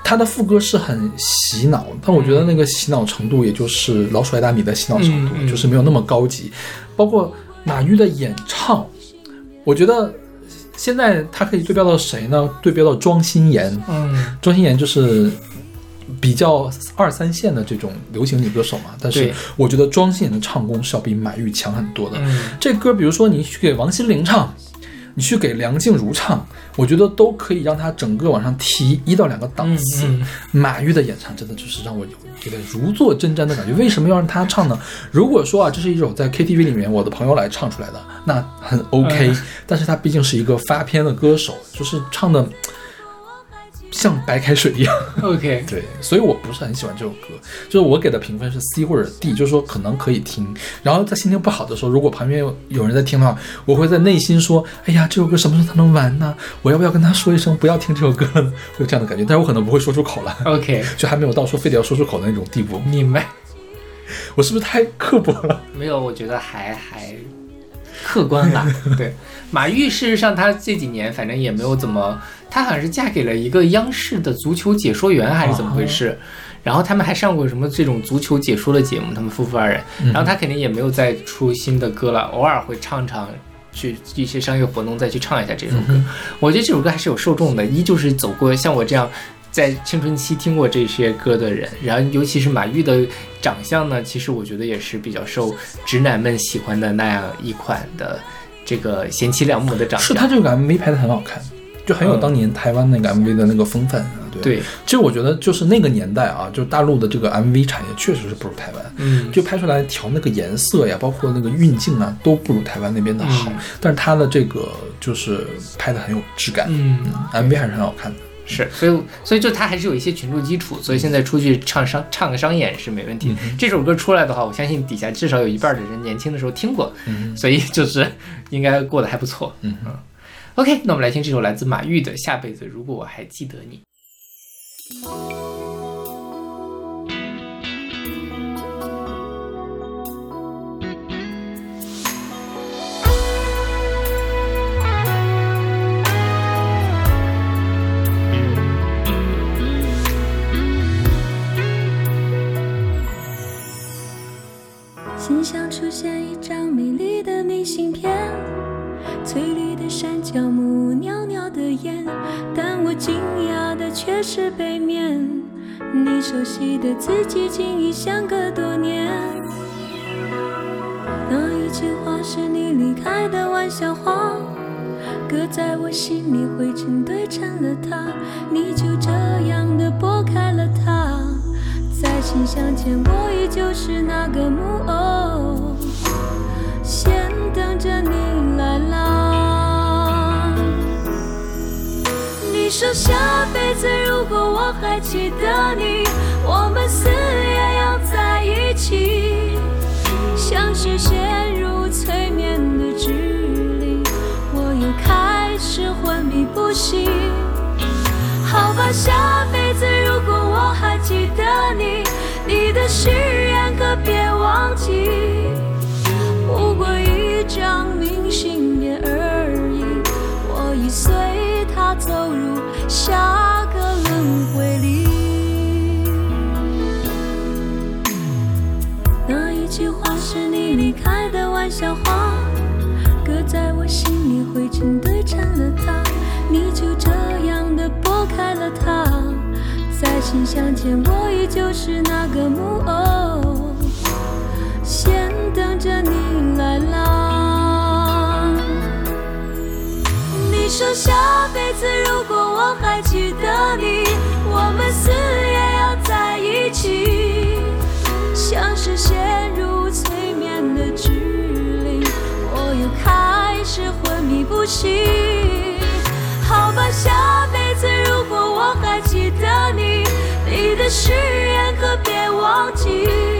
它的副歌是很洗脑，但我觉得那个洗脑程度，也就是老鼠爱大米的洗脑程度，就是没有那么高级。包括马玉的演唱，我觉得现在他可以对标到谁呢？对标到庄心妍。嗯，庄心妍就是比较二三线的这种流行女歌手嘛，但是我觉得庄心妍的唱功是要比马玉强很多的。嗯这歌，比如说你去给王心凌唱，你去给梁静茹唱，我觉得都可以让她整个往上提一到两个档次。嗯马玉的演唱真的就是让我有一个如坐针毡的感觉。为什么要让她唱呢？如果说啊，这是一首在 KTV 里面我的朋友来唱出来的，那很 OK、但是她毕竟是一个发片的歌手，就是唱的像白开水一样。OK，对，所以我不是很喜欢这首歌，就是我给的评分是 C 或者 D，就是说可能可以听。然后在心情不好的时候，如果旁边有有人在听的话，我会在内心说：“哎呀，这首歌什么时候才能完呢？我要不要跟他说一声不要听这首歌呢？” 会有这样的感觉，但是我可能不会说出口了，OK，就还没有到说非得要说出口的那种地步。明白。我是不是太刻薄了？没有，我觉得还还客观吧。对，马玉事实上她这几年反正也没有怎么，她好像是嫁给了一个央视的足球解说员还是怎么回事。然后他们还上过什么这种足球解说的节目，他们夫妇二人。然后他肯定也没有再出新的歌了，偶尔会唱唱，去一些商业活动再去唱一下这首歌。我觉得这首歌还是有受众的，一就是走过像我这样在青春期听过这些歌的人，然后尤其是马玉的长相呢，其实我觉得也是比较受直男们喜欢的那样一款的这个贤妻良母的长相。是他这个 MV 拍的很好看，就很有嗯当年台湾那个 MV 的那个风范啊。对，对，其实我觉得就是那个年代啊，就大陆的这个 MV 产业确实是不如台湾。嗯，就拍出来调那个颜色呀，包括那个运镜啊，都不如台湾那边的好。嗯但是他的这个就是拍的很有质感，嗯，MV 还是很好看的。是，所以所以就他还是有一些群众基础，所以现在出去唱商唱个商演是没问题的。这首歌出来的话，我相信底下至少有一半的人年轻的时候听过，嗯所以就是应该过得还不错。嗯 OK，那我们来听这首来自马玉的《下辈子如果我还记得你》。的字迹竟已相隔多年。那一句话是你离开的玩笑话，搁在我心里灰尘堆成了塔，你就这样的拨开了它。在信箱前，我依旧是那个木偶，先等着你来啦。你说下辈子如果我还记得你，好吧，下辈子如果我还记得你，你的誓言可别忘记。不过一张明信片而已，我已随它走入下个轮回里。那一句话是你离开的玩笑话，搁在我心里灰尘堆成了塔，你就在信箱前，我依旧是那个木偶，先等着你来啦。你说下辈子如果我还记得你，我们死也要在一起，像是陷入催眠的指令，我又开始昏迷不醒。好吧，下辈子如果我还记，你的誓言可别忘记。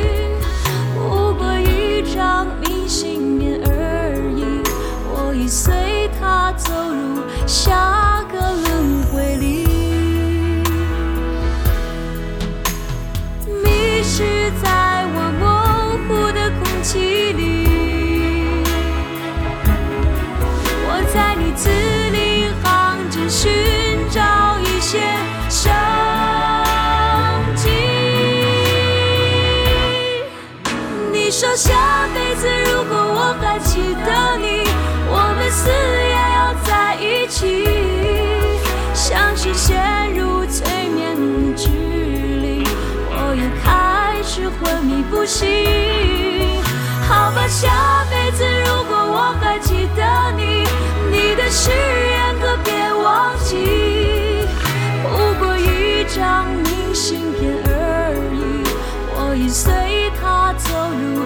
不行。好吧，下辈子如果我还记得你，你的誓言可别忘记。不过一张明信片而已，我已随它走入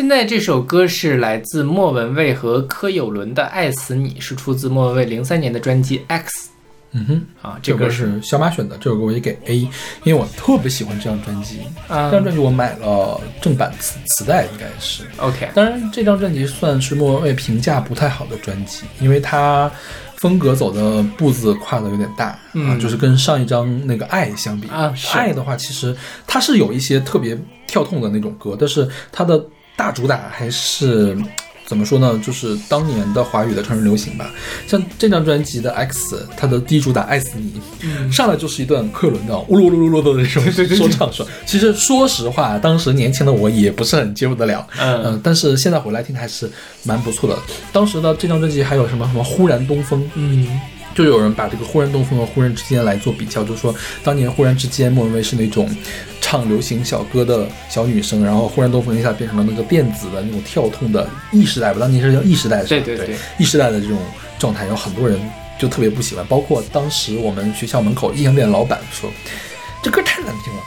现在这首歌是来自莫文蔚和柯有伦的《爱死你》，是出自莫文蔚零三年的专辑《X 嗯哼，》啊，这歌这个是小马选的，这首歌我也给 A，因为我特别喜欢这张专辑。啊这张专辑我买了正版磁磁带，应该是。OK，当然，这张专辑算是莫文蔚评价不太好的专辑，因为它风格走的步子跨的有点大、啊，嗯。就是跟上一张那个《爱》相比，啊是。爱》的话其实它是有一些特别跳痛的那种歌，但是它的大主打还是。怎么说呢？就是当年的华语的成人流行吧。像这张专辑的《X》，它的第一主打《爱死你》，上来就是一段克伦的呜噜噜噜噜的那种 说唱说。其实说实话，当时年轻的我也不是很接受得了，嗯呃但是现在回来听还是蛮不错的。当时的这张专辑还有什么什么忽然东风，嗯就有人把这个忽然东风和忽然之间来做比较，就是说当年忽然之间莫文蔚是那种唱流行小歌的小女生，然后忽然东风一下变成了那个电子的那种跳动的 E 时代吧，当年是叫 E 时代是吧？对对对对 E 时代的这种状态，有很多人就特别不喜欢，包括当时我们学校门口音响店的老板说，这歌太难听了。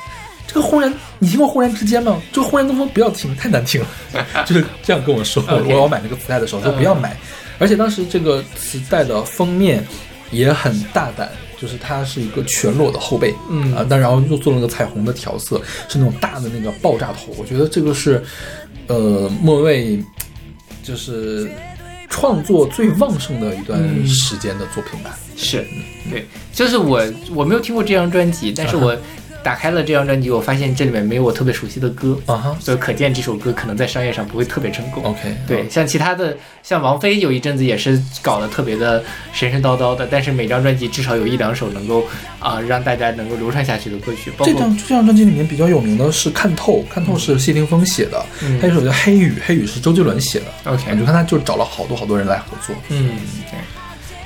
这个忽然，你听过忽然之间吗？就忽然东风不要听，太难听了，就是这样跟我说。OK 我要买那个磁带的时候说不要买，而且当时这个磁带的封面也很大胆，就是它是一个全裸的后背，嗯啊，但然后又做了个彩虹的调色，是那种大的那个爆炸头。我觉得这个是，呃，莫文蔚就是创作最旺盛的一段嗯时间的作品吧。是，对，就是我我没有听过这张专辑，但是我 打开了这张专辑，我发现这里面没有我特别熟悉的歌，啊哈所以可见这首歌可能在商业上不会特别成功。，OK，对，像其他的，像王菲有一阵子也是搞得特别的神神叨叨的，但是每张专辑至少有一两首能够啊、让大家能够流传下去的歌曲，包括这张这张专辑里面比较有名的是《看透》，《看透》是谢霆锋写的，嗯还有一首叫《黑雨》，《黑雨》是周杰伦写的。OK 你看他就找了好多好多人来合作。嗯，对。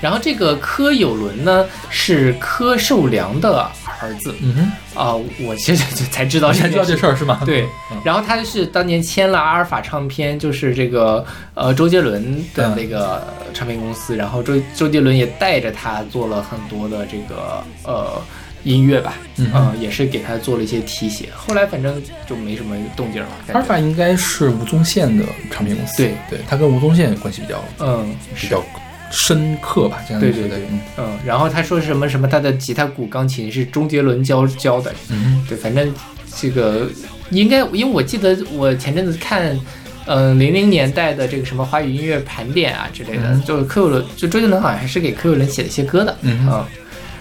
然后这个柯有伦呢是柯受良的儿子。嗯哼，啊、我其实就才知道你才知道这。事儿是吗？对嗯，然后他是当年签了阿尔法唱片，就是这个呃周杰伦的那个唱片公司，然后周周杰伦也带着他做了很多的这个呃音乐吧，嗯呃也是给他做了一些提携，后来反正就没什么动静了。阿尔法应该是吴宗宪的唱片公司，对。对，他跟吴宗宪关系比较嗯比较深刻吧，这样对对对嗯。嗯，然后他说什么什么他的吉他、鼓、钢琴是周杰伦教教的，嗯。对，反正这个应该，因为我记得我前阵子看，嗯、零零年代的这个什么华语音乐盘点啊之类的，嗯。就是柯有伦，就周杰伦好像还是给柯有伦写了一些歌的，嗯哼。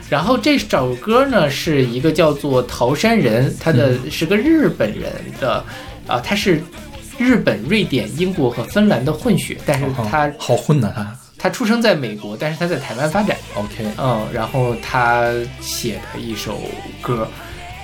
然后这首歌呢是一个叫做桃山人，他的嗯。是个日本人的，啊、他是日本、瑞典、英国和芬兰的混血，但是哦他好混呐他他出生在美国，但是他在台湾发展。，OK，嗯，然后他写的一首歌，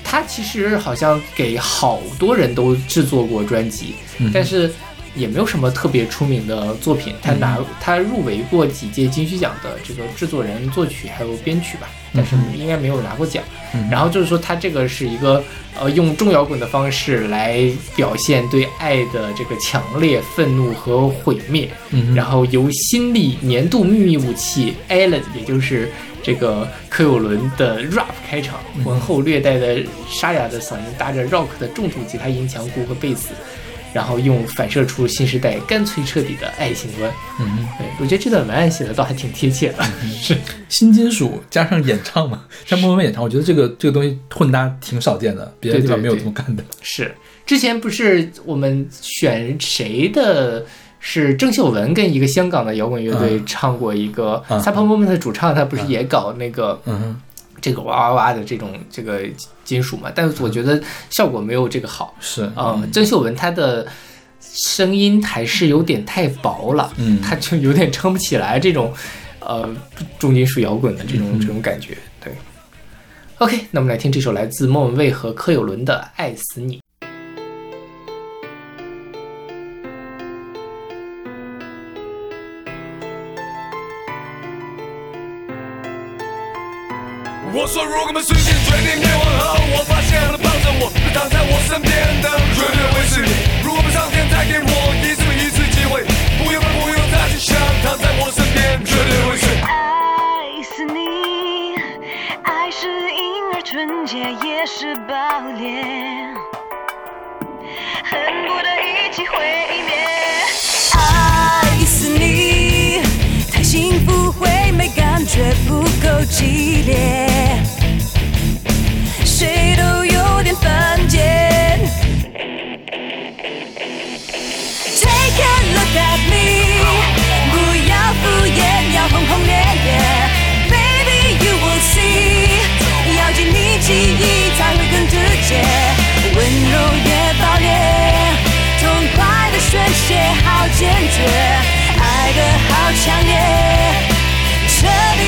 他其实好像给好多人都制作过专辑，嗯但是也没有什么特别出名的作品。他拿他入围过几届金曲奖的这个制作人、作曲还有编曲吧，但是应该没有拿过奖。嗯然后就是说，他这个是一个呃用重摇滚的方式来表现对爱的这个强烈愤怒和毁灭。嗯然后由新历年度秘密武器 Allen，也就是这个柯有伦的 rap 开场，浑厚略带的沙哑的嗓音搭着 rock 的重度吉他、音强、鼓和贝斯，然后用反射出新时代干脆彻底的爱情观。嗯，对我觉得这段文案写的倒还挺贴切的。是，新金属加上演唱嘛，像莫文蔚演唱，我觉得这个这个东西混搭挺少见的，别的地方没有这么干的。是，之前不是我们选谁的是郑秀文跟一个香港的摇滚乐队嗯。唱过一个嗯。Supper Moment 的主唱，他不是也搞那个嗯哼，这个哇哇哇的这种这个金属嘛？但是我觉得效果没有这个好。是，嗯，郑秀文她的声音还是有点太薄了，嗯她就有点撑不起来这种呃重金属摇滚的这种、嗯这种感觉。对，OK，那我们来听这首来自莫文蔚和柯有伦的《爱死你》。我说，如果我们瞬间决定灭亡后，我发现了抱着我、躺在我身边的绝对会是你。如果我们上天再给我一次一次机会，不用不用再去想，躺在我身边绝对会是。爱死你，爱是婴儿纯洁，也是爆裂，恨不得一起毁灭。爱死你，太幸福会没，感觉不够激烈，也，要轰轰烈烈。Baby you will see，要进你记忆才会更直接，温柔也爆裂，痛快的宣泄好坚决，爱的好强烈，彻底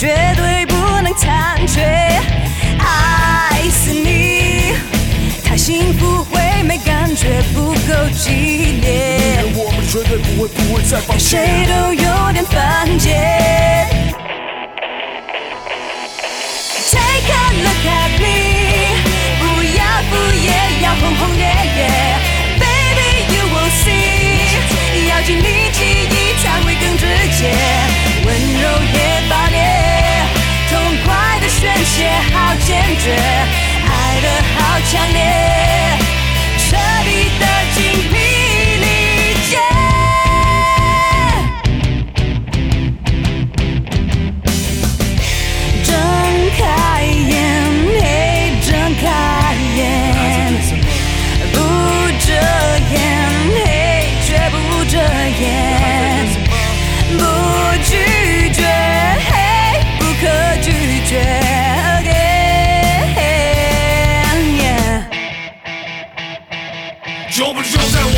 绝对不能残缺。爱死你，太幸福会没，感觉不够激烈，我们绝对不会不会再放弃。谁都有点犯贱。Take a look at me，不要敷衍，要轰轰烈烈。觉，爱的好强烈，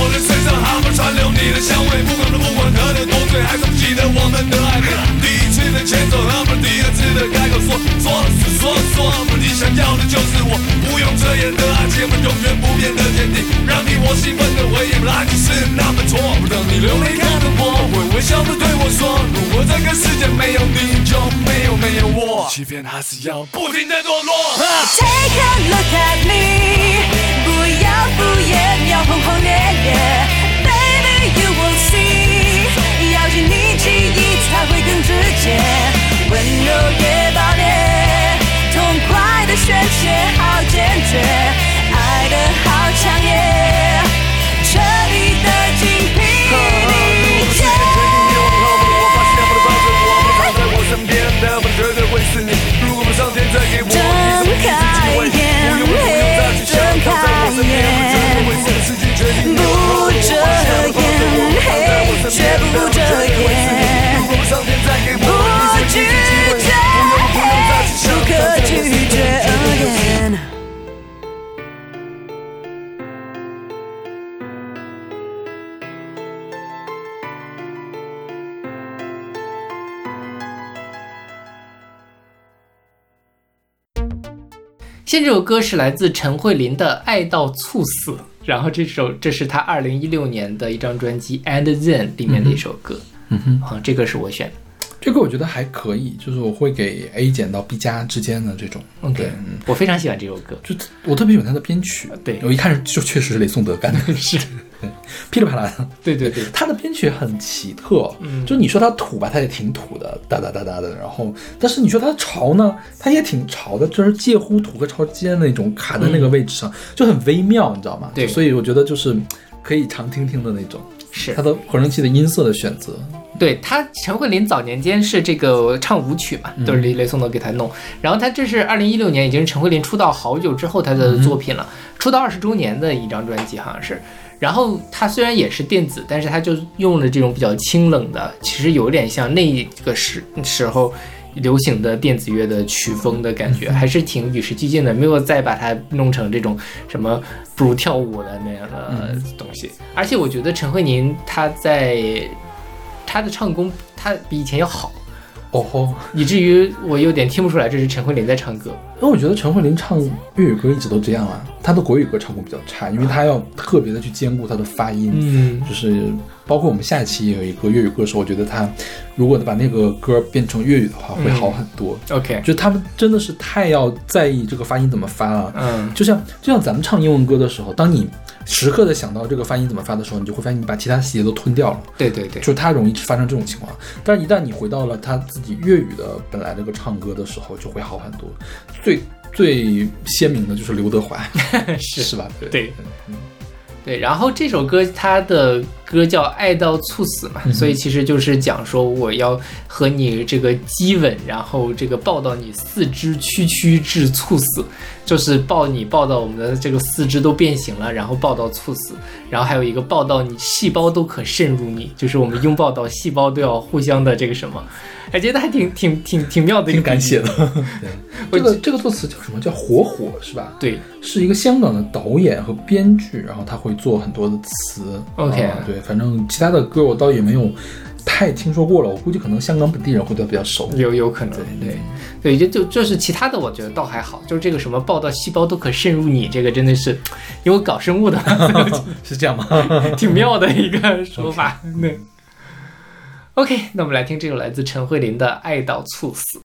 我的身上，还会残留你的香味。不管不管喝得多醉，还是不记得我们的暧昧。第一次的牵手，还不第二次的开口说，说了是说说了，不你想要的就是我，不用遮掩的爱情，我永远不变的坚定，让你我兴奋的回忆，本来就是那么错。当你流泪看着我，会微笑的对我说，如果这个世界没有你，就没有没有我，欺骗还是要不停的堕落。Take a look at me，不要敷衍，要轰轰烈烈。Baby you will see，要经历记忆才会更直接，温柔也爆裂，痛快的宣泄好坚决，爱的好强烈，彻底的精疲力竭。我发现不能抱着我，躺在我身边的不绝对会是你。如果我们上天再给我不遮掩，嘿，绝不遮掩。如果我们上天再给我不一次拒一次机会，绝，现在这首歌是来自陈慧琳的《爱到猝死》，然后这首这是她二零一六年的一张专辑《And Then》里面的一首歌。嗯哼，好，这个是我选的。这个我觉得还可以，就是我会给 A 减到 B 加之间的这种。OK，对，嗯，我非常喜欢这首歌。就我特别喜欢它的编曲。对我一看就确实是雷颂德干的。是，噼里啪啦的。对对对，他的编曲很奇特，嗯就你说他土吧，他也挺土的，哒哒哒哒的。然后，但是你说他潮呢，他也挺潮的，就是介乎土和潮之间的那种，卡在那个位置上，就很微妙，你知道吗？嗯对所以我觉得就是可以常听听的那种。是他的合成器的音色的选择，对他，陈慧琳早年间是这个唱舞曲嘛，都是雷雷颂德给他弄。然后他这是二零一六年，已经是陈慧琳出道好久之后他的作品了，出道二十周年的一张专辑好像是。然后它虽然也是电子，但是它就用了这种比较清冷的，其实有点像那个时时候流行的电子乐的曲风的感觉，还是挺与时俱进的，没有再把它弄成这种什么不如跳舞的那样的东西。而且我觉得陈慧琳她在她的唱功，她比以前要好，哦吼。以至于我有点听不出来这是陈慧琳在唱歌。因为我觉得陈慧琳唱粤语歌一直都这样啊，她的国语歌唱功比较差，因为她要特别的去兼顾她的发音，嗯就是包括我们下一期也有一个粤语歌手，我觉得她如果把那个歌变成粤语的话，会好很多。，OK，就他们真的是太要在意这个发音怎么发了。嗯就像就像咱们唱英文歌的时候，当你时刻的想到这个发音怎么发的时候，你就会发现你把其他细节都吞掉了，对对对，就是它容易发生这种情况。但是一旦你回到了他自己粤语的本来这个唱歌的时候，就会好很多。最最鲜明的就是刘德华，是是吧？对对对，然后这首歌它的歌叫《爱到猝死》嘛，所以其实就是讲说我要和你这个激吻，然后这个抱到你四肢屈曲至猝死，就是抱你抱到我们的这个四肢都变形了，然后抱到猝死，然后还有一个抱到你细胞都可渗入你，就是我们拥抱到细胞都要互相的这个什么，哎，觉得还挺挺挺挺妙的一个挺敢比喻写的。对，这个这个作词叫什么？叫火火是吧？对，是一个香港的导演和编剧，然后他会做很多的词。OK 啊对，反正其他的歌我倒也没有太听说过了，我估计可能香港本地人会对他比较熟。有有可能，对对，就就就是其他的，我觉得倒还好，就是这个什么报道细胞都可渗入你，这个真的是，因为搞生物的，是这样吗？挺妙的一个说法。对，OK，那我们来听这首来自陈慧琳的《爱到猝死》。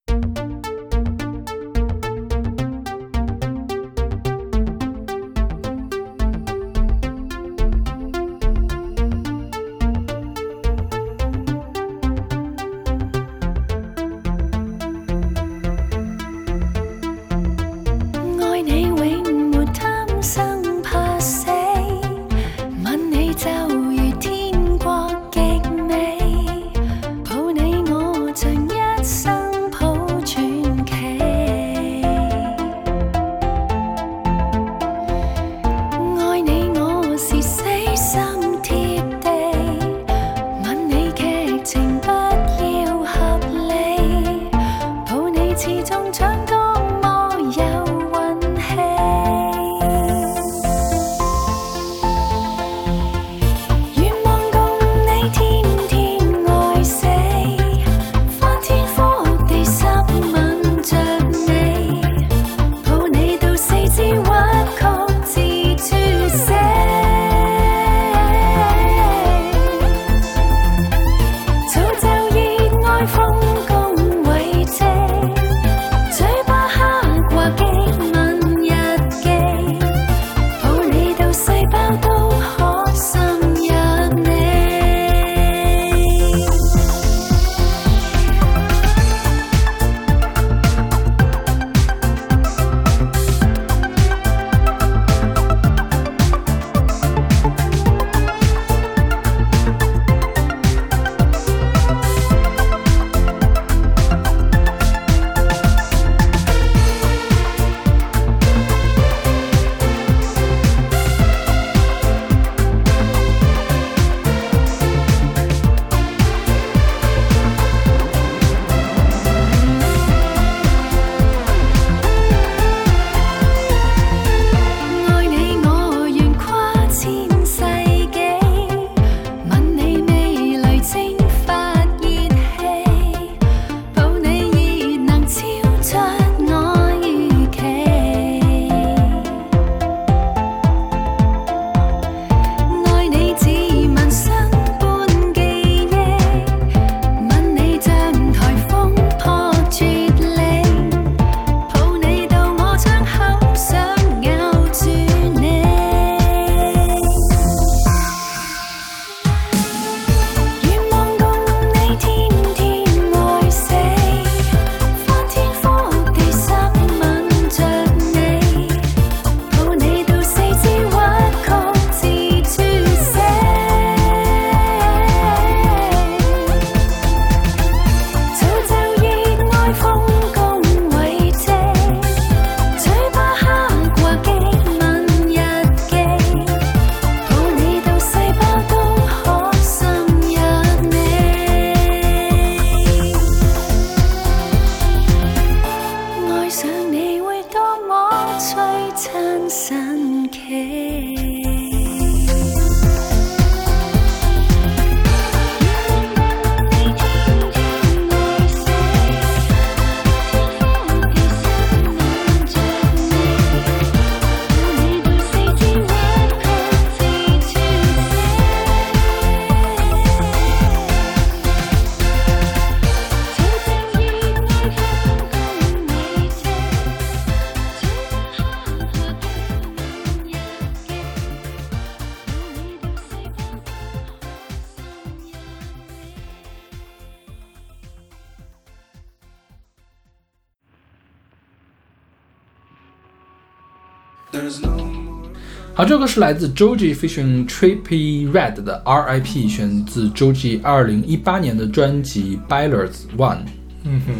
这个是来自 Joji Fishing Trippy Red 的 R.I.P，选自 Joji 二零一八年的专辑 Billers One。嗯哼，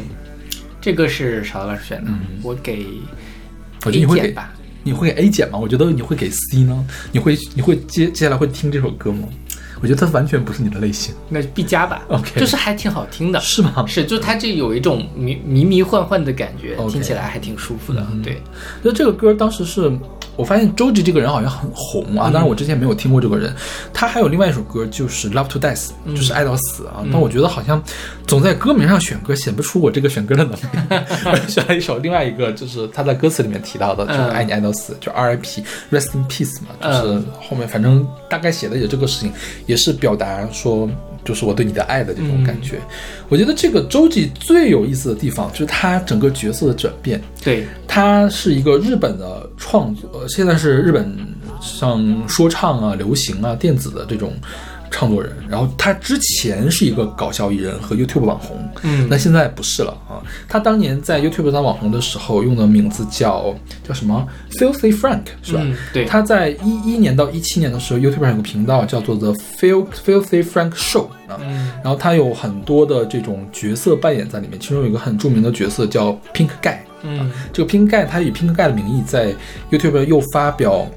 这个是勺子老师选的，我给我觉得你会 A 给减吧，你会给 A 减吗？我觉得你会给 C 呢。你会你会接接下来会听这首歌吗？我觉得它完全不是你的类型，那就 B 加吧。OK 就是还挺好听的。是吗？是，就它这有一种迷迷迷幻幻的感觉听起来还挺舒服的。对，就这个歌当时是我发现 Joji 这个人好像很红啊，当然我之前没有听过这个人。他还有另外一首歌就是 Love to Death，、就是爱到死啊。但我觉得好像总在歌名上选歌显不出我这个选歌的能力。我选了一首另外一个就是他在歌词里面提到的，就是嗯爱你爱到死，就 R.I.P. Rest in Peace 嘛，就是嗯后面反正大概写的也这个事情，也是表达说。就是我对你的爱的这种感觉，我觉得这个周记最有意思的地方就是他整个角色的转变。对，他是一个日本的创作，呃现在是日本像说唱啊、流行啊、电子的这种创作人。然后他之前是一个搞笑艺人和 YouTube 网红，嗯那现在不是了啊。他当年在 YouTube 当网红的时候用的名字叫叫什么 Filthy Frank 是吧？嗯对他在一一年到一七年的时候，YouTube 上有个频道叫做 The Fil Filthy Frank Show 啊，嗯然后他有很多的这种角色扮演在里面，其中有一个很著名的角色叫 Pink Guy。嗯这个 Pink Guy 他以 Pink Guy 的名义在 YouTube 又发表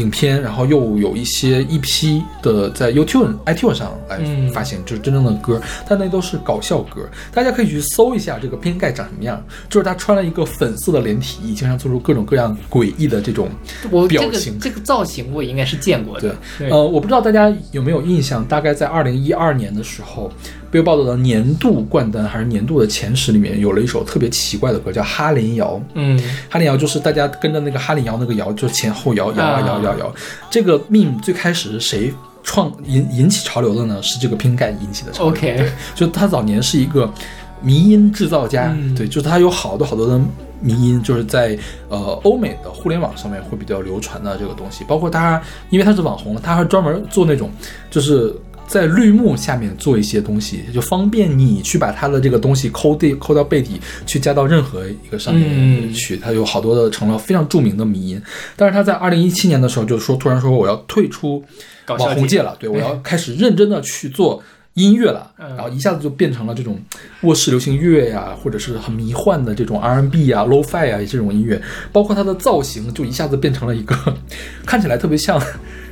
影片，然后又有一些一批的在 YouTube、iTunes 上来嗯发行，就是真正的歌，但那都是搞笑歌。大家可以去搜一下这个 Pink Guy 长什么样，就是他穿了一个粉色的连体衣，经常做出各种各样诡异的这种我这个。这个造型我应该是见过对的。，对呃，我不知道大家有没有印象，大概在二零一二年的时候，Billboard 的年度冠单还是年度的前十里面有了一首特别奇怪的歌，叫《哈林摇》。嗯哈林摇就是大家跟着那个哈林摇那个摇，就是前后摇摇啊啊摇摇摇。这个 meme 最开始是谁创引引起潮流的呢？是这个 Pink Guy 引起的潮流。OK，就他早年是一个迷音制造家，嗯对，就是他有好多好多的迷音，就是在呃欧美的互联网上面会比较流传的这个东西。包括他，因为他是网红，他还专门做那种就是。在绿幕下面做一些东西，就方便你去把他的这个东西抠地抠到背底，去加到任何一个上面嗯去。他有好多的成了非常著名的迷音。但是他在二零一七年的时候就说，突然说我要退出网红界了，对我要开始认真的去做音乐了，嗯然后一下子就变成了这种卧室流行乐呀，或者是很迷幻的这种 R&B 啊、low-fi 啊这种音乐，包括他的造型就一下子变成了一个 看起来特别像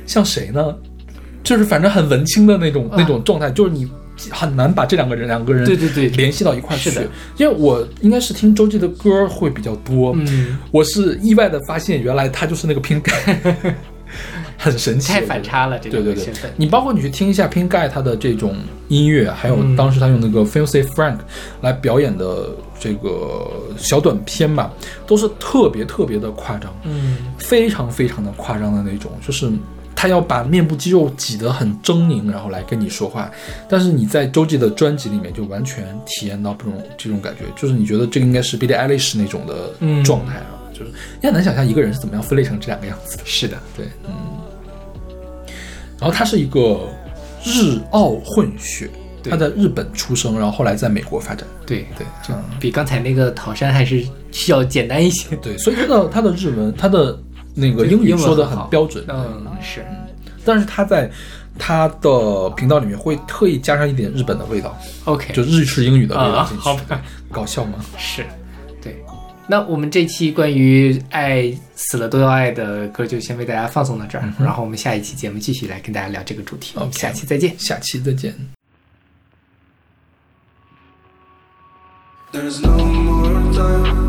像谁呢？就是反正很文青的那种、那种状态，就是你很难把这两个人两个人对对对联系到一块去。是的因为我应该是听周记的歌会比较多，嗯，我是意外的发现原来他就是那个 Pink Guy，很神奇，太反差了这对对对个身份，。你包括你去听一下 Pink Guy 他的这种音乐，还有嗯当时他用那个 Fancy Frank 来表演的这个小短片吧，都是特别特别的夸张，嗯非常非常的夸张的那种，就是。他要把面部肌肉挤得很狰狞，然后来跟你说话。但是你在周记的专辑里面就完全体验到这种这种感觉，就是你觉得这个应该是 Billie Eilish 那种的嗯状态啊，就是你很难想象一个人是怎么样分裂成这两个样子的。是的，对，嗯。然后他是一个日澳混血，他在日本出生，然后后来在美国发展。对对，就比刚才那个桃山还是需要简单一些。对，所以他的他的日文，他的那个英语说的很标准。嗯，是，但是他在他的频道里面会特意加上一点日本的味道，OK，就日式英语的味道啊进去。好吧搞笑吗？是，对。那我们这期关于爱死了都要爱的歌就先为大家放送到这儿，然后我们下一期节目继续来跟大家聊这个主题。我们下期再见。下期再见。There's no more time